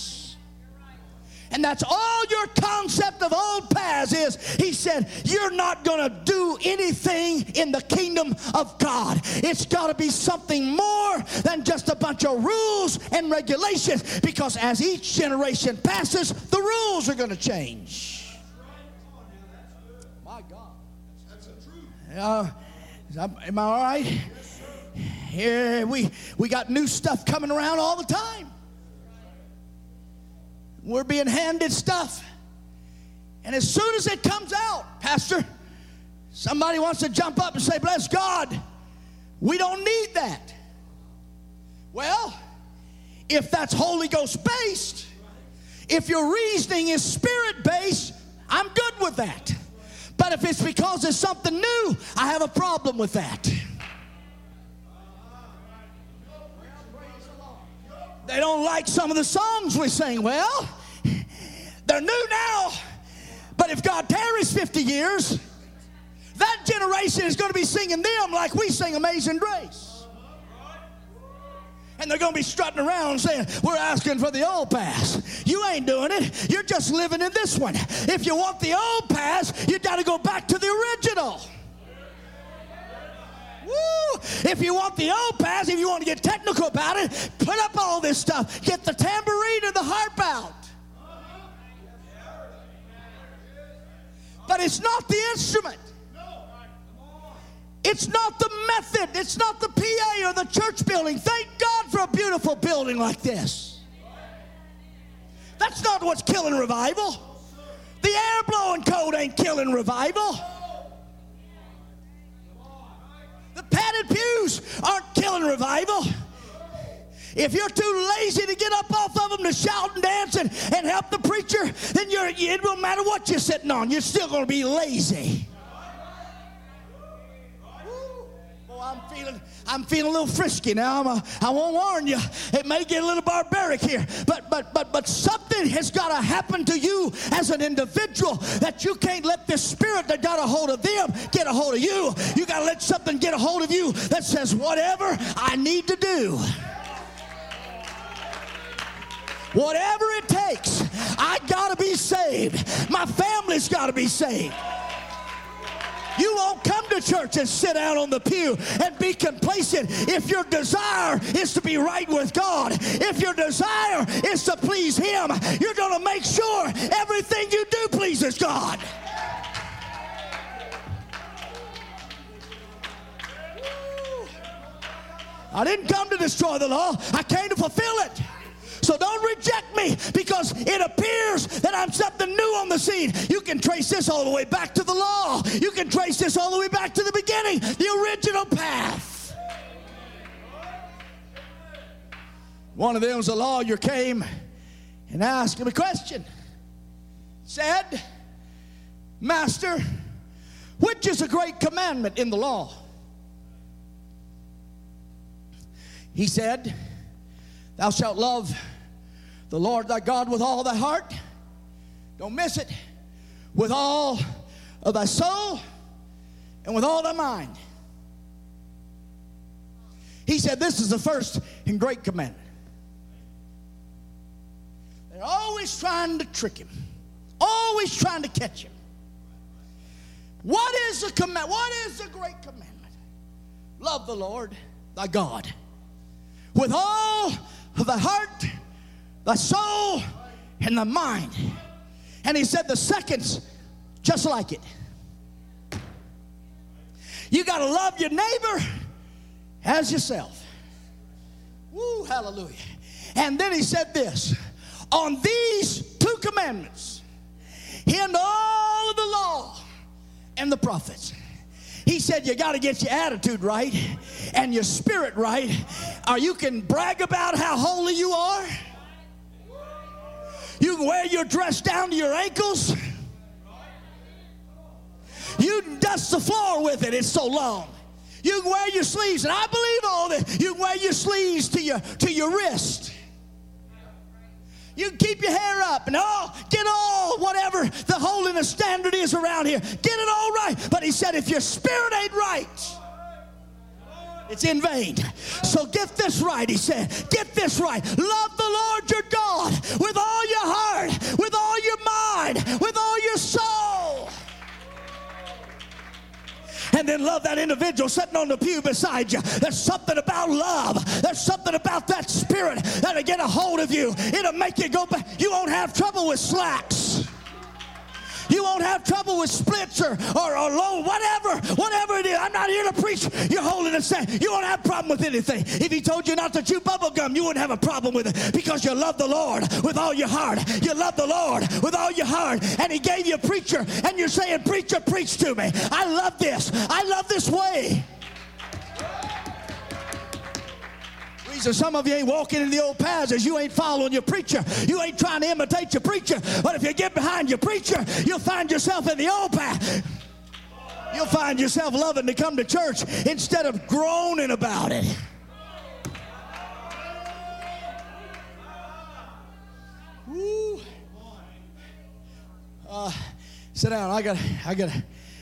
S1: And that's all your concept of old paths is. He said, You're not going to do anything in the kingdom of God. It's got to be something more than just a bunch of rules and regulations because as each generation passes, the rules are going to change. My God. That's the truth. Uh, am I all right? Here we, we got new stuff coming around all the time. We're being handed stuff. And as soon as it comes out, Pastor, somebody wants to jump up and say, Bless God, we don't need that. Well, if that's Holy Ghost based, if your reasoning is spirit based, I'm good with that. But if it's because it's something new, I have a problem with that. They don't like some of the songs we sing. Well, they're new now, but if God tarries 50 years, that generation is going to be singing them like we sing Amazing Grace. And they're going to be strutting around saying, We're asking for the old pass. You ain't doing it. You're just living in this one. If you want the old pass, you got to go back to the original. If you want the old pass, if you want to get technical about it, put up all this stuff. Get the tambourine and the harp out. But it's not the instrument. It's not the method. It's not the PA or the church building. Thank God for a beautiful building like this. That's not what's killing revival. The air blowing code ain't killing revival. The padded pews aren't killing revival. If you're too lazy to get up off of them to shout and dance and, and help the preacher, then you're, it won't matter what you're sitting on, you're still going to be lazy. Oh, I'm feeling, I'm feeling a little frisky now. I'm a, I won't warn you. It may get a little barbaric here, but but but but something has got to happen to you as an individual that you can't let this spirit that got a hold of them get a hold of you. You got to let something get a hold of you that says whatever I need to do. Whatever it takes, I got to be saved. My family's got to be saved. You won't come to church and sit down on the pew and be complacent if your desire is to be right with God. If your desire is to please Him, you're going to make sure everything you do pleases God. I didn't come to destroy the law, I came to fulfill it. So don't reject me because it appears that I'm something new on the scene. You can trace this all the way back to the law. You can trace this all the way back to the beginning, the original path. One of them was a lawyer came and asked him a question. Said, Master, which is a great commandment in the law? He said, Thou shalt love the Lord thy God with all thy heart. Don't miss it. With all of thy soul, and with all thy mind. He said, This is the first and great commandment. They're always trying to trick him, always trying to catch him. What is the command? What is the great commandment? Love the Lord thy God with all of thy heart, thy soul, and the mind. And he said the second's just like it. You got to love your neighbor as yourself. Woo, hallelujah. And then he said this on these two commandments, he and all of the law and the prophets. He said, You got to get your attitude right and your spirit right, or you can brag about how holy you are. Wear your dress down to your ankles. You can dust the floor with it, it's so long. You can wear your sleeves, and I believe all that. You can wear your sleeves to your to your wrist. You can keep your hair up and oh, get all whatever the holiness standard is around here. Get it all right. But he said, if your spirit ain't right, it's in vain. So get this right, he said. Get this right. Love the Lord your God with all your heart, with all your mind, with all your soul and then love that individual sitting on the pew beside you. There's something about love. There's something about that spirit that'll get a hold of you. It'll make you go back. You won't have trouble with slacks. You won't have trouble with splits or, or, or low, whatever, whatever it is. I'm not here to preach your holiness. You won't have a problem with anything. If he told you not to chew bubble gum, you wouldn't have a problem with it because you love the Lord with all your heart. You love the Lord with all your heart. And he gave you a preacher, and you're saying, Preacher, preach to me. I love this. I love this way. Reason some of you ain't walking in the old paths is you ain't following your preacher. You ain't trying to imitate your preacher. But if you get behind your preacher, you'll find yourself in the old path. You'll find yourself loving to come to church instead of groaning about it. Woo. Uh, sit down. I got. I got.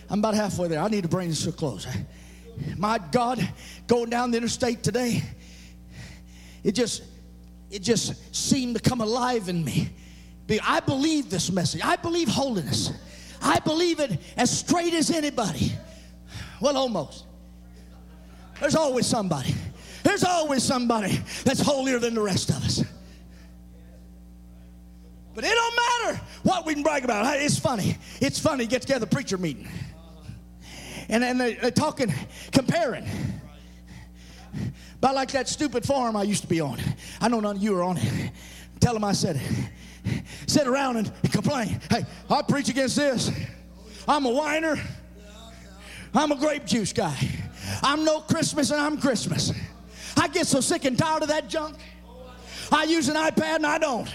S1: I'm about halfway there. I need to bring this to a close. My God, going down the interstate today, it just it just seemed to come alive in me. I believe this message. I believe holiness. I believe it as straight as anybody. Well, almost. There's always somebody. There's always somebody that's holier than the rest of us. But it don't matter what we can brag about. It's funny. It's funny get together preacher meeting. And, and they're talking, comparing. About like that stupid farm I used to be on. I know none of you are on it. Tell them I said it. Sit around and complain. Hey, I preach against this. I'm a whiner. I'm a grape juice guy. I'm no Christmas and I'm Christmas. I get so sick and tired of that junk. I use an iPad and I don't.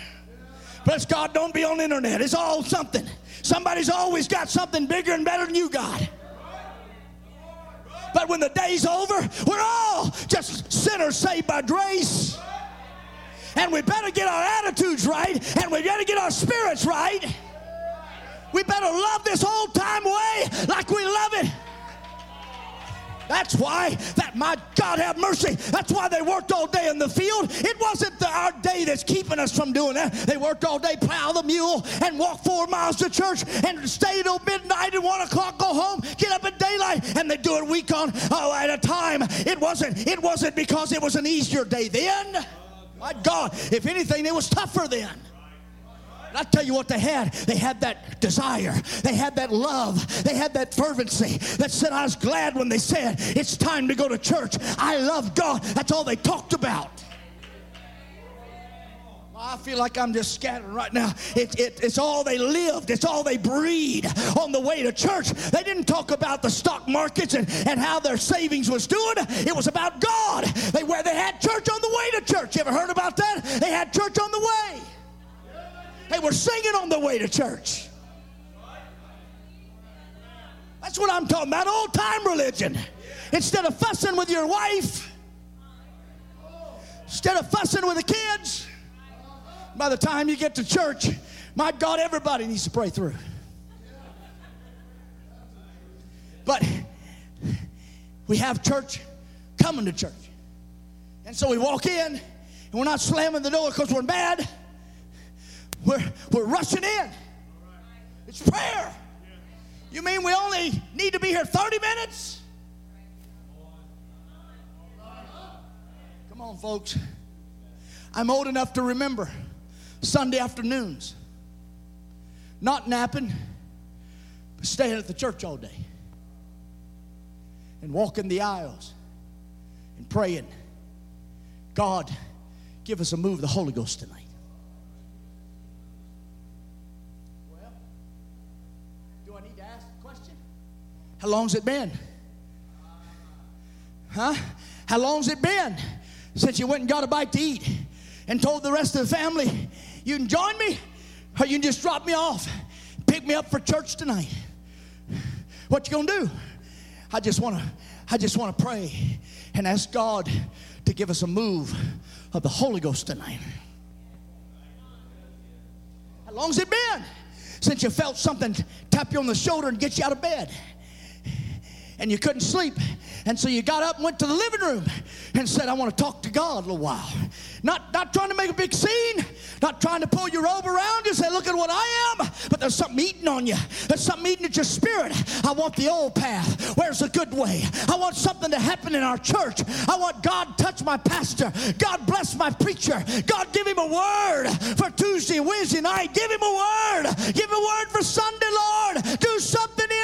S1: Bless God, don't be on the internet. It's all something. Somebody's always got something bigger and better than you got. But when the day's over, we're all just sinners saved by grace. And we better get our attitudes right, and we better get our spirits right. We better love this old time way like we love it. That's why that my God have mercy. That's why they worked all day in the field. It wasn't the, our day that's keeping us from doing that. They worked all day, plow the mule, and walk four miles to church, and stay till midnight and one o'clock, go home, get up at daylight, and they do it week on oh, at a time. It wasn't. It wasn't because it was an easier day then. My God, if anything, it was tougher then. And I tell you what they had. They had that desire. They had that love. They had that fervency that said, I was glad when they said, it's time to go to church. I love God. That's all they talked about. I feel like I'm just scattering right now. It, it, it's all they lived, it's all they breathed on the way to church. They didn't talk about the stock markets and, and how their savings was doing. It was about God. They, where they had church on the way to church. You ever heard about that? They had church on the way. They were singing on the way to church. That's what I'm talking about old time religion. Instead of fussing with your wife, instead of fussing with the kids, by the time you get to church, my God, everybody needs to pray through. But we have church coming to church. And so we walk in, and we're not slamming the door because we're mad. We're, we're rushing in. It's prayer. You mean we only need to be here 30 minutes? Come on, folks. I'm old enough to remember Sunday afternoons, not napping, but staying at the church all day and walking the aisles and praying. God, give us a move of the Holy Ghost tonight. How long's it been? Huh? How long's it been since you went and got a bite to eat and told the rest of the family, you can join me or you can just drop me off, pick me up for church tonight? What you gonna do? I just wanna, I just wanna pray and ask God to give us a move of the Holy Ghost tonight. How long's it been since you felt something tap you on the shoulder and get you out of bed? And you couldn't sleep. And so you got up and went to the living room and said, I want to talk to God a little while. Not, not trying to make a big scene, not trying to pull your robe around you, say, look at what I am, but there's something eating on you. There's something eating at your spirit. I want the old path. Where's the good way? I want something to happen in our church. I want God touch my pastor. God bless my preacher. God give him a word for Tuesday, Wednesday night. Give him a word. Give him a word for Sunday, Lord. Do something in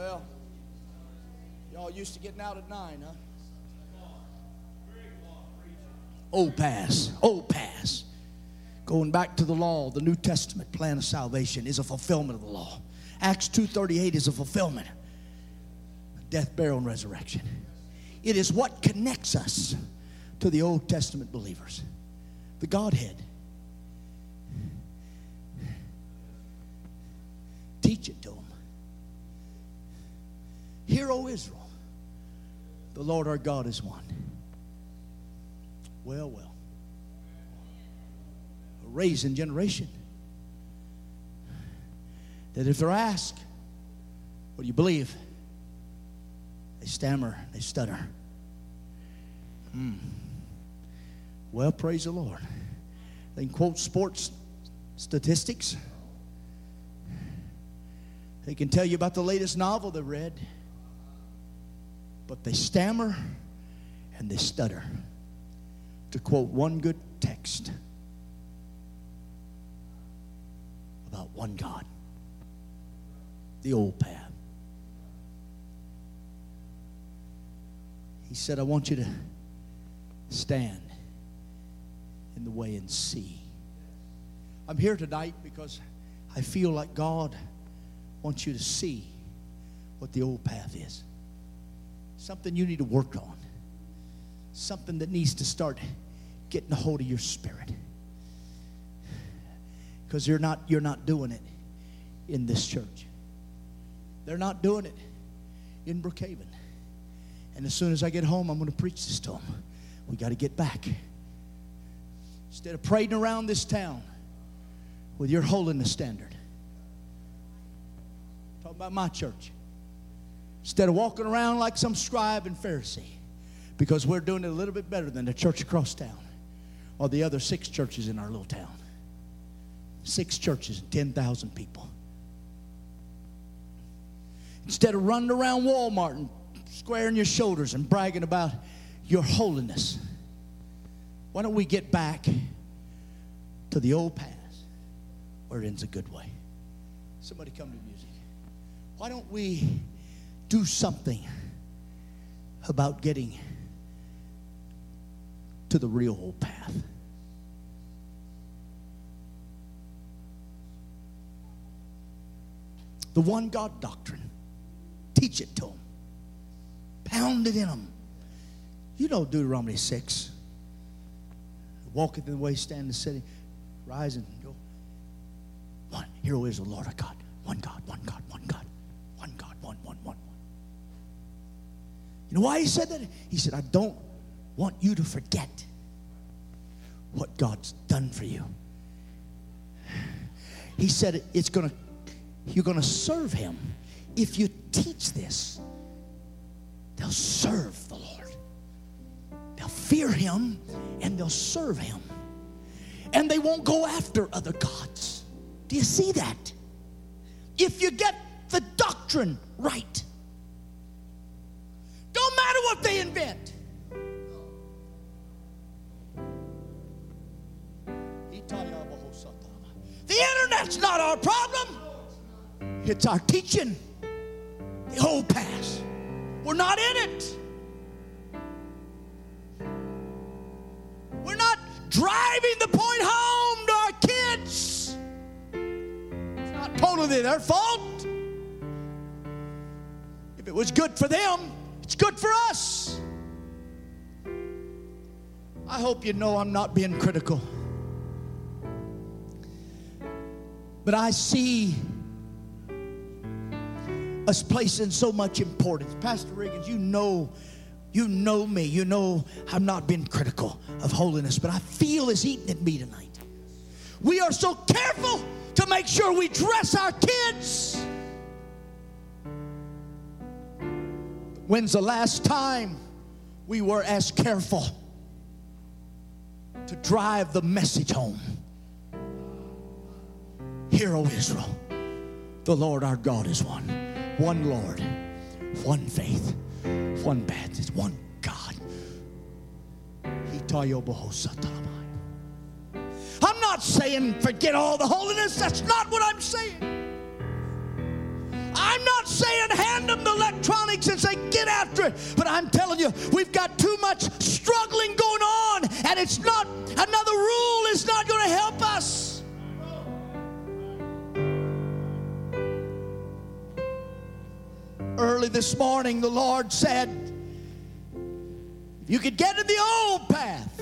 S1: Well, y'all used to getting out at nine, huh? Old pass, old pass. Going back to the law, the New Testament plan of salvation is a fulfillment of the law. Acts 2:38 is a fulfillment. Death, burial, and resurrection. It is what connects us to the Old Testament believers. The Godhead. Teach it to them. Hear, O Israel, the Lord our God is one. Well, well. A raising generation. That if they're asked, what do you believe? They stammer, they stutter. Hmm. Well, praise the Lord. They can quote sports statistics. They can tell you about the latest novel they read but they stammer and they stutter. To quote one good text about one God, the old path. He said, I want you to stand in the way and see. I'm here tonight because I feel like God wants you to see what the old path is something you need to work on, something that needs to start getting a hold of your spirit. Because you're not, you're not doing it in this church. They're not doing it in Brookhaven. And as soon as I get home, I'm going to preach this to them. We got to get back. Instead of parading around this town with your holiness standard. Talk about my church. Instead of walking around like some scribe and Pharisee, because we're doing it a little bit better than the church across town or the other six churches in our little town. Six churches and 10,000 people. Instead of running around Walmart and squaring your shoulders and bragging about your holiness, why don't we get back to the old path where it ends a good way? Somebody come to music. Why don't we do something about getting to the real path. The one God doctrine. Teach it to them. Pound it in them. You know Deuteronomy 6. Walketh in the way, stand in the city, rise and go. One, hero is the Lord our God. One God, one God, one God. You know why he said that? He said, I don't want you to forget what God's done for you. He said it's to you're to serve him. If you teach this, they'll serve the Lord. They'll fear him and they'll serve him. And they won't go after other gods. Do you see that? If you get the doctrine right, don't matter what they invent. The internet's not our problem. It's our teaching. The old past. We're not in it. We're not driving the point home to our kids. It's not totally their fault. If it was good for them, it's good for us. I hope you know I'm not being critical. But I see us placing so much importance. Pastor Riggins, you know, you know me. You know I'm not being critical of holiness, but I feel it's eating at me tonight. We are so careful to make sure we dress our kids. When's the last time we were as careful to drive the message home? Hear, O Israel, the Lord our God is one. One Lord, one faith, one baptism, one God. I'm not saying forget all the holiness. That's not what I'm saying. I'm not saying hand them the electronics and say get after it. But I'm telling you, we've got too much struggling going on, and it's not, another rule is not going to help us. early this morning, the Lord said, if you could get in the old path,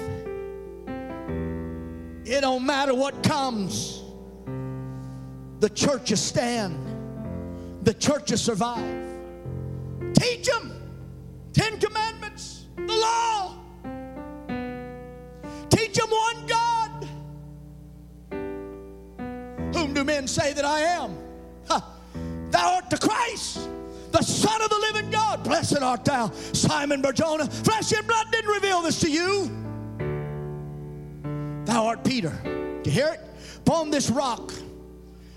S1: it don't matter what comes. The church churches stand. The churches survive. Teach them Ten Commandments, the law. Teach them one God. Whom do men say that I am? Huh. Thou art the Christ the Son of the living God. Blessed art thou, Simon Barjona. Flesh and blood didn't reveal this to you. Thou art Peter. Do you hear it? Upon this rock,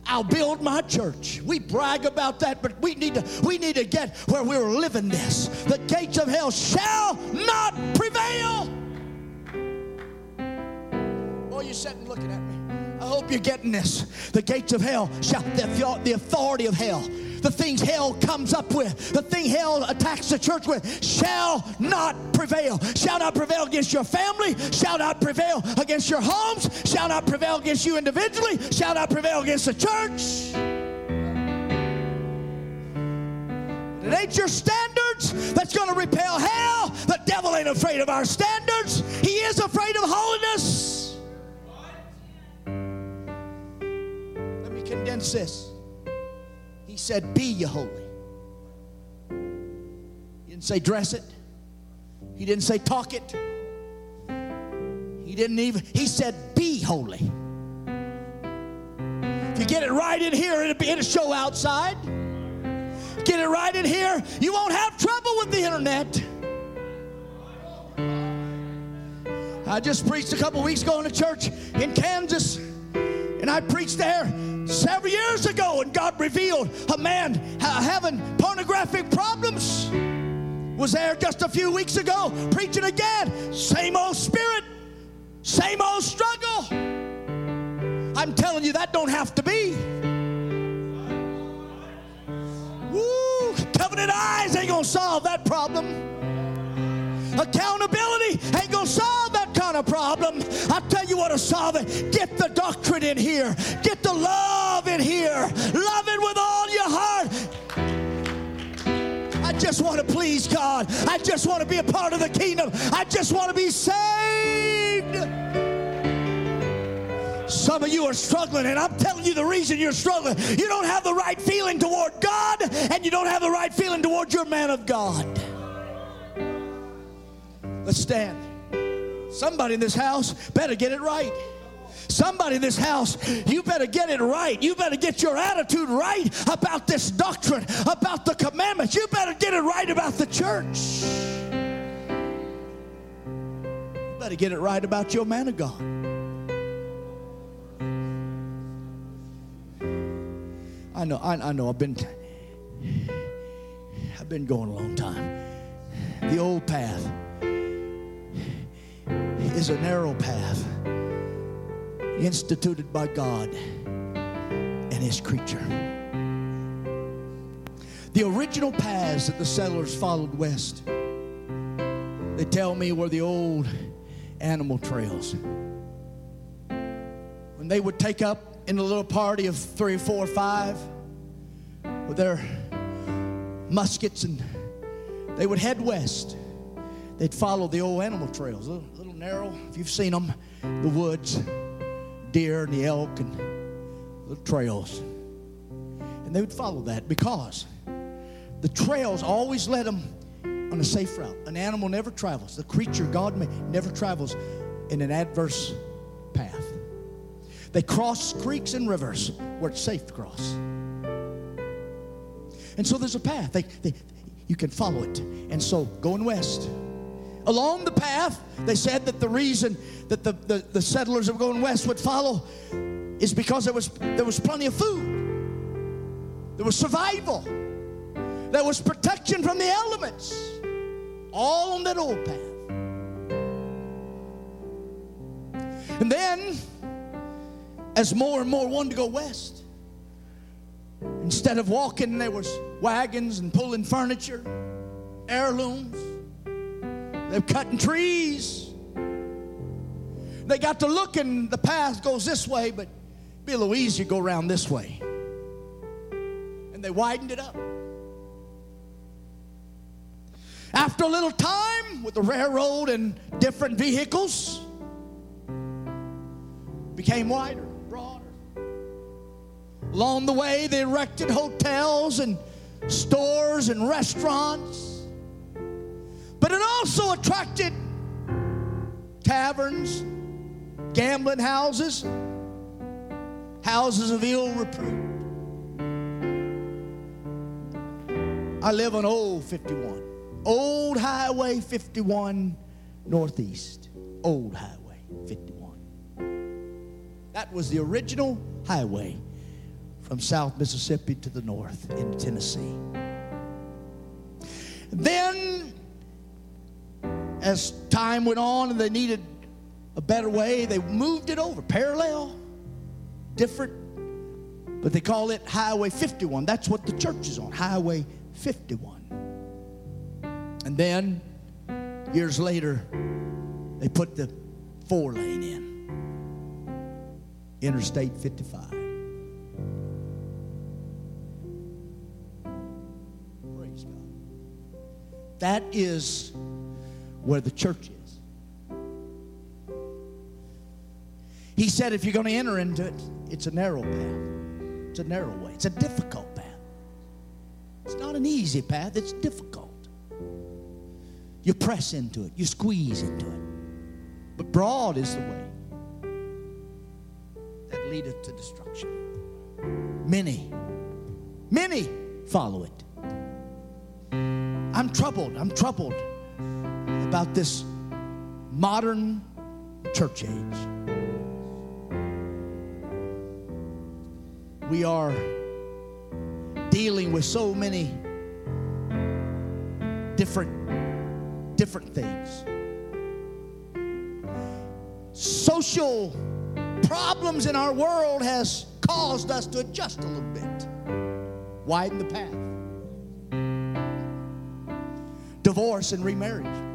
S1: I'll build my church. We brag about that, but we need to we need to get where we're living this. The gates of hell shall not prevail. Boy, you're sitting looking at me. I hope you're getting this. The gates of hell shall the, the authority of hell the things hell comes up with, the thing hell attacks the church with, shall not prevail. Shall not prevail against your family, shall not prevail against your homes, shall not prevail against you individually, shall not prevail against the church. It ain't your standards that's going to repel hell. The devil ain't afraid of our standards. He is afraid of holiness. Let me condense this. He said, Be ye holy. He didn't say dress it. He didn't say talk it. He didn't even, he said, Be holy. If you get it right in here, it'll, be, it'll show outside. Get it right in here, you won't have trouble with the internet. I just preached a couple weeks ago in a church in Kansas, and I preached there several years ago, and God revealed a man having pornographic problems. Was there just a few weeks ago, preaching again. Same old spirit, same old struggle. I'm telling you, that don't have to be. Woo, Covenant Eyes ain't gonna solve that problem. Accountability ain't gonna solve of problem. I tell you what to solve it. Get the doctrine in here. Get the love in here. Love it with all your heart. I just want to please God. I just want to be a part of the kingdom. I just want to be saved. Some of you are struggling, and I'm telling you the reason you're struggling. You don't have the right feeling toward God, and you don't have the right feeling toward your man of God. Let's stand. Somebody in this house better get it right. Somebody in this house, you better get it right. You better get your attitude right about this doctrine, about the commandments. You better get it right about the church. You better get it right about your man of God. I know, I, I know, I've been I've been going a long time. The old path is a narrow path instituted by God and His creature. The original paths that the settlers followed west, they tell me, were the old animal trails. When they would take up in a little party of three, four, five with their muskets and they would head west. They'd follow the old animal trails, narrow. If you've seen them, the woods, deer and the elk and the trails. And they would follow that because the trails always led them on a safe route. An animal never travels, the creature God made never travels in an adverse path. They cross creeks and rivers where it's safe to cross. And so there's a path. They, they, you can follow it. And so going west, along the path, they said that the reason that the, the, the settlers were going west would follow is because there was, there was plenty of food, there was survival, there was protection from the elements, all on that old path. And then, as more and more wanted to go west, instead of walking, there was wagons and pulling furniture, heirlooms. They're cutting trees. They got to look, and the path goes this way, but be a little easier go around this way. And they widened it up. After a little time, with the railroad and different vehicles, became wider, broader. Along the way, they erected hotels and stores and restaurants. But it also attracted taverns, gambling houses, houses of ill repute. I live on Old 51, Old Highway 51 Northeast, Old Highway 51. That was the original highway from South Mississippi to the north in Tennessee. Then, as time went on and they needed a better way, they moved it over parallel, different, but they call it Highway 51. That's what the church is on, Highway 51. And then, years later, they put the four lane in Interstate 55. Praise God. That is where the church is. He said, if you're going to enter into it, it's a narrow path. It's a narrow way. It's a difficult path. It's not an easy path, it's difficult. You press into it, you squeeze into it. But broad is the way that leadeth to destruction. Many, many follow it. I'm troubled. I'm troubled about this modern church age. We are dealing with so many different different things. Social problems in our world has caused us to adjust a little bit. Widen the path. Divorce and remarriage.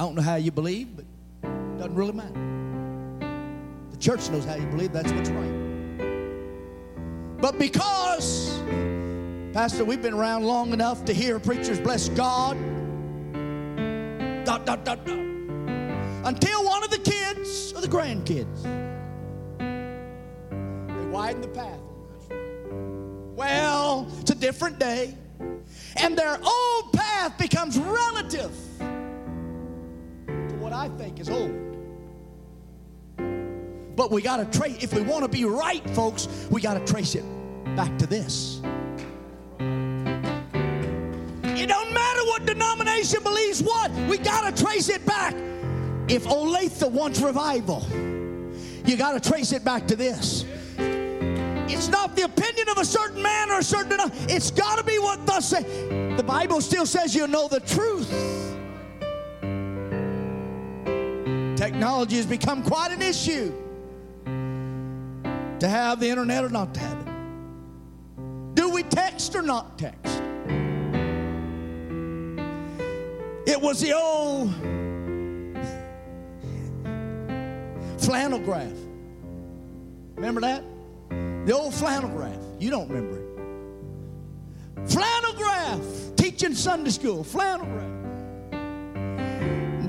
S1: I don't know how you believe, but it doesn't really matter. The church knows how you believe, that's what's right. But because, Pastor, we've been around long enough to hear preachers bless God, dot, dot, dot, dot, until one of the kids or the grandkids, they widen the path. Well, it's a different day, and their old path becomes relative what I think is old. But we got to trace, if we want to be right, folks, we got to trace it back to this. It don't matter what denomination believes what, we got to trace it back. If Olathe wants revival, you got to trace it back to this. It's not the opinion of a certain man or a certain. It's got to be what thus say. The Bible still says you know the truth. Technology has become quite an issue. To have the internet or not to have it. Do we text or not text? It was the old flannel graph. Remember that? The old flannel graph. You don't remember it. Flannel graph. Teaching Sunday school. Flannel graph.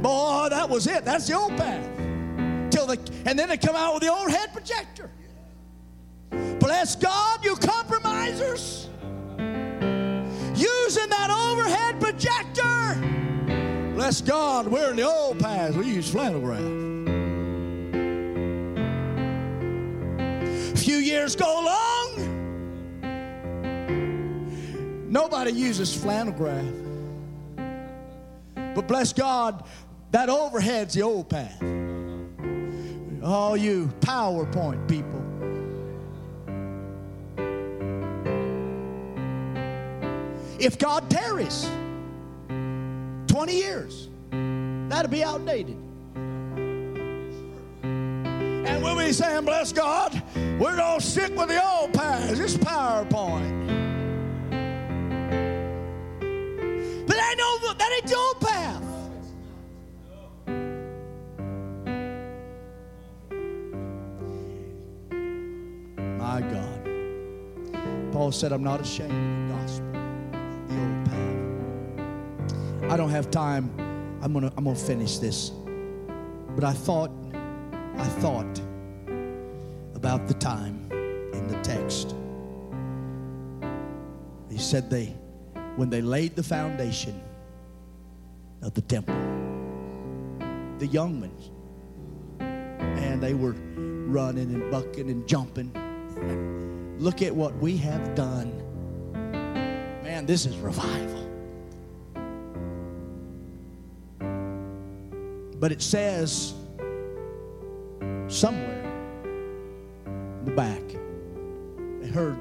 S1: Boy, that was it. That's the old path. Till the, and then they come out with the old head projector. Bless God, you compromisers. Using that overhead projector. Bless God, we're in the old path. We use flannel graph. few years go along, nobody uses flannel graph. But bless God, that overhead's the old path. All you PowerPoint people. If God tarries 20 years, that'll be outdated. And we'll be saying, bless God, we're going to stick with the old paths. It's PowerPoint. But I know that ain't the old path. My God. Paul said, I'm not ashamed of the gospel, the old path. I don't have time. I'm to I'm to finish this. But I thought I thought about the time in the text. He said they, when they laid the foundation of the temple, the young ones, and they were running and bucking and jumping. Look at what we have done. Man, this is revival. But it says somewhere in the back, they heard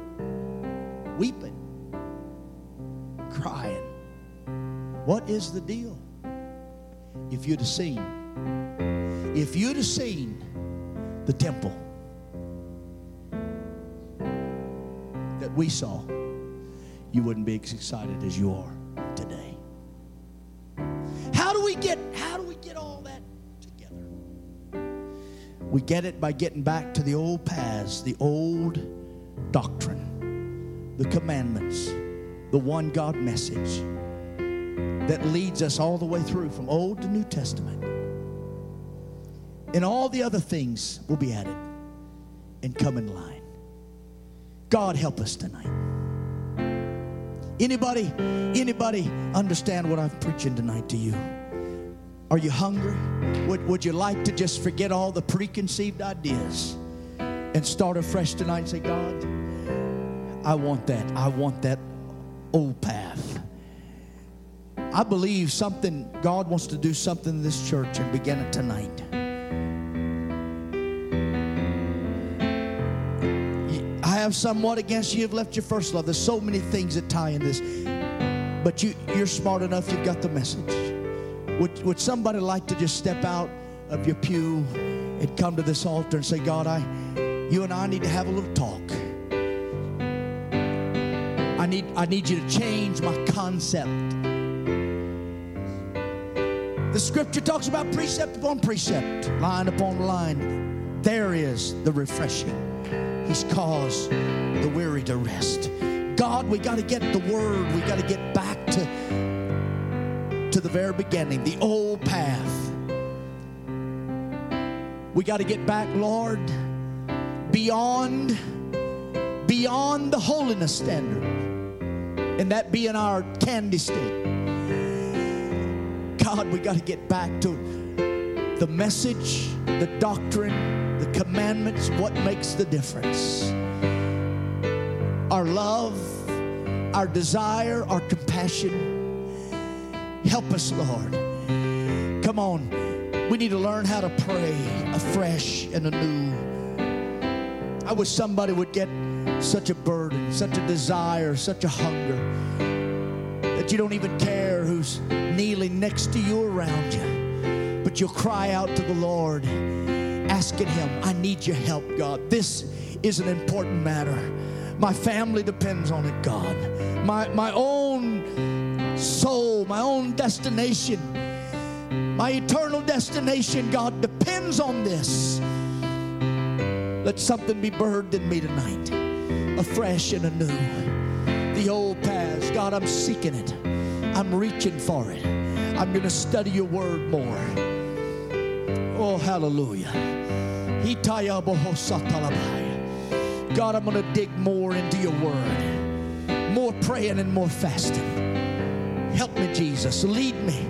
S1: weeping, crying. What is the deal? If you'd have seen, if you'd have seen the temple that we saw, you wouldn't be as excited as you are today. How do we get, how do we get all that together? We get it by getting back to the old paths, the old doctrine, the commandments, the one God message that leads us all the way through from Old to New Testament. And all the other things will be added and come in line. God help us tonight. Anybody, anybody understand what I'm preaching tonight to you? Are you hungry? Would, would you like to just forget all the preconceived ideas and start afresh tonight and say, God, I want that. I want that old path. I believe something, God wants to do something in this church and begin it tonight. Have somewhat against you. You've left your first love. There's so many things that tie in this. But you, you're smart enough. You've got the message. Would, would somebody like to just step out of your pew and come to this altar and say, God, I, you and I need to have a little talk. I need, I need you to change my concept. The scripture talks about precept upon precept, line upon line. There is the refreshing. He's caused the weary to rest. God, we got to get the word. We got to get back to, to the very beginning, the old path. We got to get back, Lord, beyond beyond the holiness standard. And that being our candy stick. God, we got to get back to the message, the doctrine, the commandments, what makes the difference. Our love, our desire, our compassion. Help us, Lord. Come on. We need to learn how to pray afresh and anew. I wish somebody would get such a burden, such a desire, such a hunger that you don't even care who's kneeling next to you around you. But you'll cry out to the Lord, asking Him, I need your help, God. This is an important matter. My family depends on it, God. My, my own soul, my own destination, my eternal destination, God, depends on this. Let something be birthed in me tonight, afresh and anew. The old paths, God, I'm seeking it. I'm reaching for it. I'm going to study your word more. Oh, hallelujah. God, I'm going to dig more into your word. More praying and more fasting. Help me, Jesus. Lead me.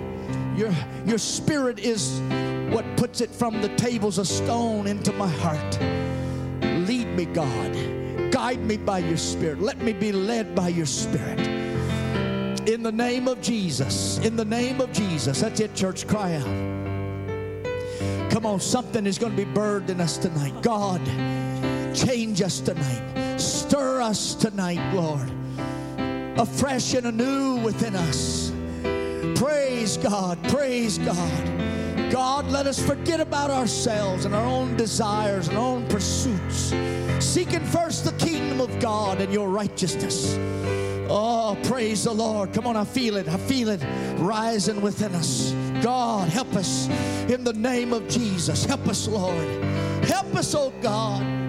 S1: Your, your spirit is what puts it from the tables of stone into my heart. Lead me, God. Guide me by your spirit. Let me be led by your spirit. In the name of Jesus. In the name of Jesus. That's it, church. Cry out. Come on, something is going to be in us tonight. God, change us tonight. Stir us tonight, Lord. Afresh and anew within us. Praise God. Praise God. God, let us forget about ourselves and our own desires and our own pursuits. Seeking first the kingdom of God and your righteousness. Oh, praise the Lord. Come on, I feel it. I feel it rising within us. God, help us in the name of Jesus. Help us, Lord. Help us, oh God.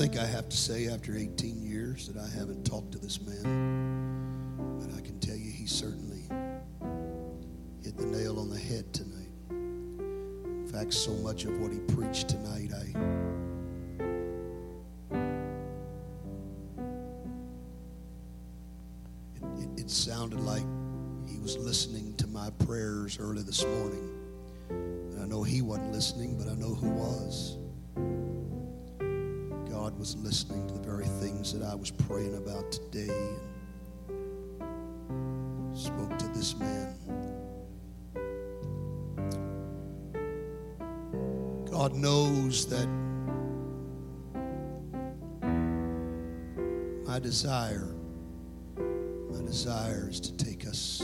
S1: Think I have to say after 18 years that I haven't talked to this man, but I can tell you he certainly hit the nail on the head tonight. In fact, so much of what he preached tonight, I it, it, it sounded like he was listening to my prayers early this morning. And I know he wasn't listening, but I know who was. Was listening to the very things that I was praying about today and spoke to this man. God knows that my desire, my desire is to take us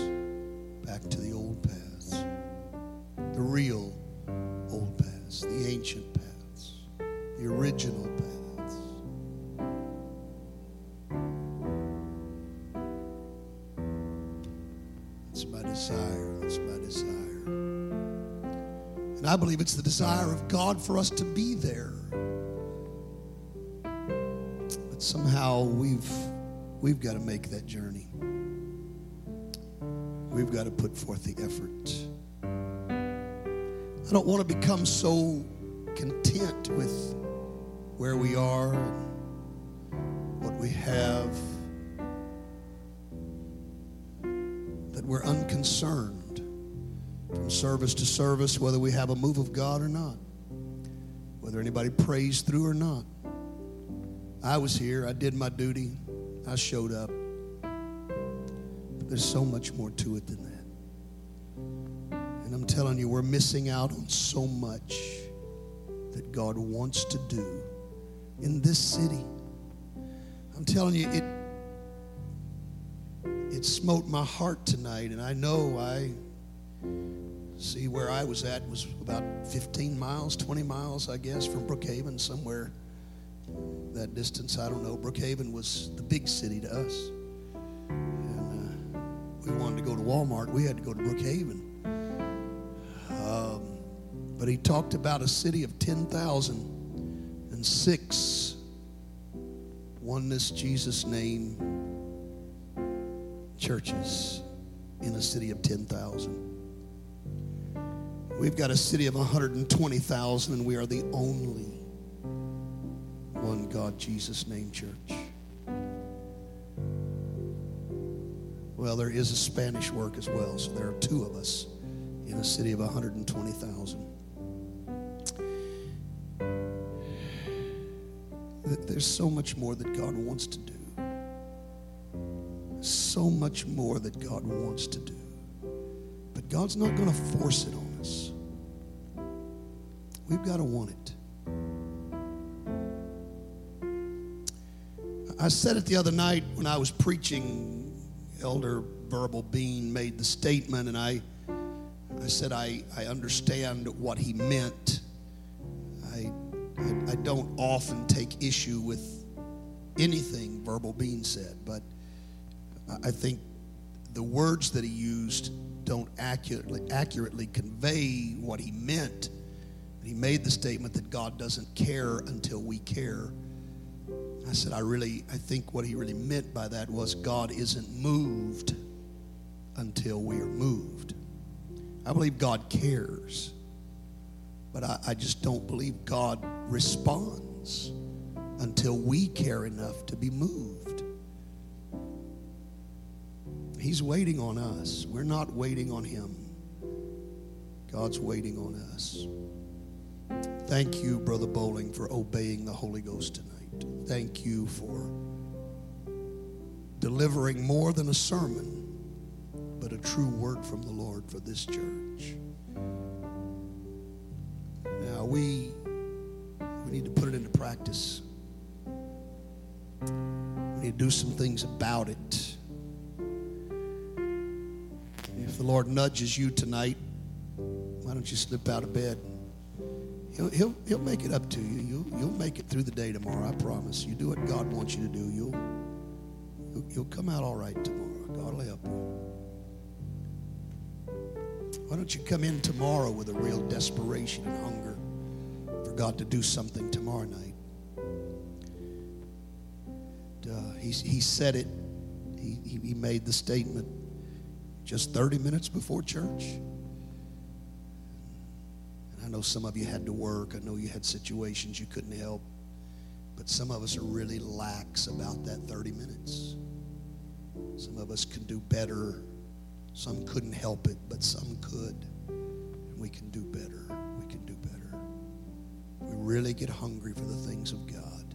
S1: back to the old paths, the real old paths, the ancient paths, the original paths. I believe it's the desire of God for us to be there. But somehow we've we've got to make that journey. We've got to put forth the effort. I don't want to become so content with where we are and what we have that we're unconcerned from service to service whether we have a move of God or not, whether anybody prays through or not. I was here, I did my duty, I showed up. But there's so much more to it than that. And I'm telling you, we're missing out on so much that God wants to do in this city. I'm telling you, it it smote my heart tonight, and I know I see where I was at was about 15 miles, 20 miles, I guess, from Brookhaven, somewhere that distance. I don't know. Brookhaven was the big city to us, and uh, we wanted to go to Walmart. We had to go to Brookhaven. Um, but he talked about a city of 10,000 and six oneness Jesus name churches in a city of 10,000. We've got a city of 120,000 and we are the only one God Jesus name church. Well, there is a Spanish work as well, so there are two of us in a city of 120,000. There's so much more that God wants to do. So much more that God wants to do. But God's not going to force it on. We've got to want it. I said it the other night when I was preaching. Elder Verbal Bean made the statement, and I, I said I, I understand what he meant. I, I, I don't often take issue with anything Verbal Bean said, but I think the words that he used don't accurately accurately convey what he meant. He made the statement that God doesn't care until we care. I said, I really, I think what he really meant by that was God isn't moved until we are moved. I believe God cares, but I, I just don't believe God responds until we care enough to be moved. He's waiting on us. We're not waiting on him. God's waiting on us. Thank you, Brother Bowling, for obeying the Holy Ghost tonight. Thank you for delivering more than a sermon, but a true word from the Lord for this church. Now we we need to put it into practice. We need to do some things about it. If the Lord nudges you tonight, why don't you slip out of bed? He'll, he'll, he'll make it up to you. You'll, you'll make it through the day tomorrow, I promise. You do what God wants you to do, you'll, you'll, you'll come out all right tomorrow. God will help you. Why don't you come in tomorrow with a real desperation and hunger for God to do something tomorrow night? Uh, he, he said it, he he made the statement just 30 minutes before church. I know some of you had to work, I know you had situations you couldn't help, but some of us are really lax about that 30 minutes. Some of us can do better. Some couldn't help it, but some could. And we can do better. We can do better. We really get hungry for the things of God.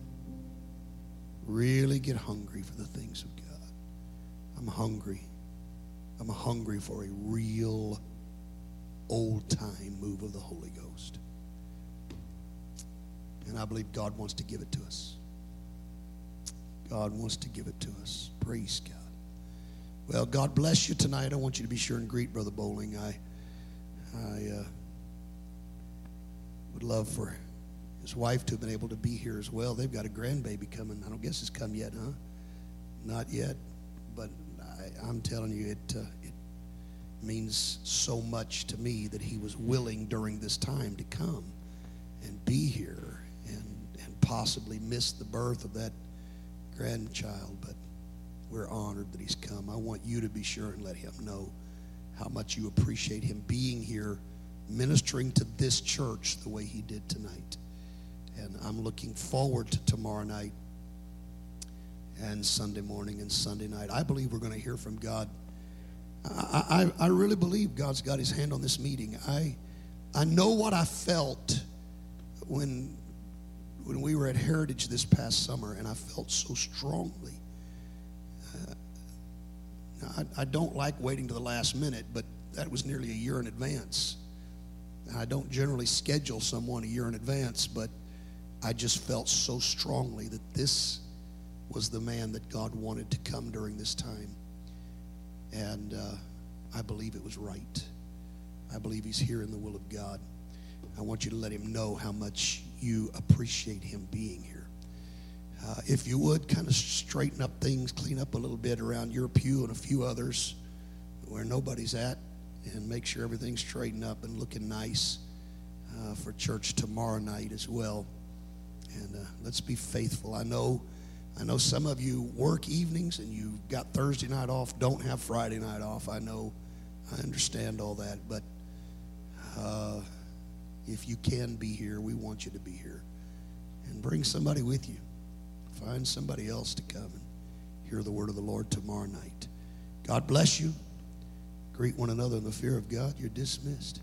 S1: Really get hungry for the things of God. I'm hungry. I'm hungry for a real old time move of the Holy Ghost. And I believe God wants to give it to us. God wants to give it to us. Praise God. Well, God bless you tonight. I want you to be sure and greet Brother Bowling. I, I uh, would love for his wife to have been able to be here as well. They've got a grandbaby coming. I don't guess it's come yet, huh? Not yet, but I, I'm telling you, it uh, means so much to me that he was willing during this time to come and be here and and possibly miss the birth of that grandchild, but we're honored that he's come. I want you to be sure and let him know how much you appreciate him being here, ministering to this church the way he did tonight. And I'm looking forward to tomorrow night and Sunday morning and Sunday night. I believe we're going to hear from God. I, I, I really believe God's got his hand on this meeting. I, I know what I felt when, when we were at Heritage this past summer, and I felt so strongly. Uh, I, I don't like waiting to the last minute, but that was nearly a year in advance. I don't generally schedule someone a year in advance, but I just felt so strongly that this was the man that God wanted to come during this time. And uh, I believe it was right. I believe he's here in the will of God. I want you to let him know how much you appreciate him being here. Uh, if you would, kind of straighten up things, clean up a little bit around your pew and a few others where nobody's at, and make sure everything's straightened up and looking nice uh, for church tomorrow night as well. And uh, let's be faithful. I know, I know some of you work evenings and you've got Thursday night off, don't have Friday night off. I know, I understand all that, but uh, if you can be here, we want you to be here, and bring somebody with you. Find somebody else to come and hear the word of the Lord tomorrow night. God bless you. Greet one another in the fear of God. You're dismissed.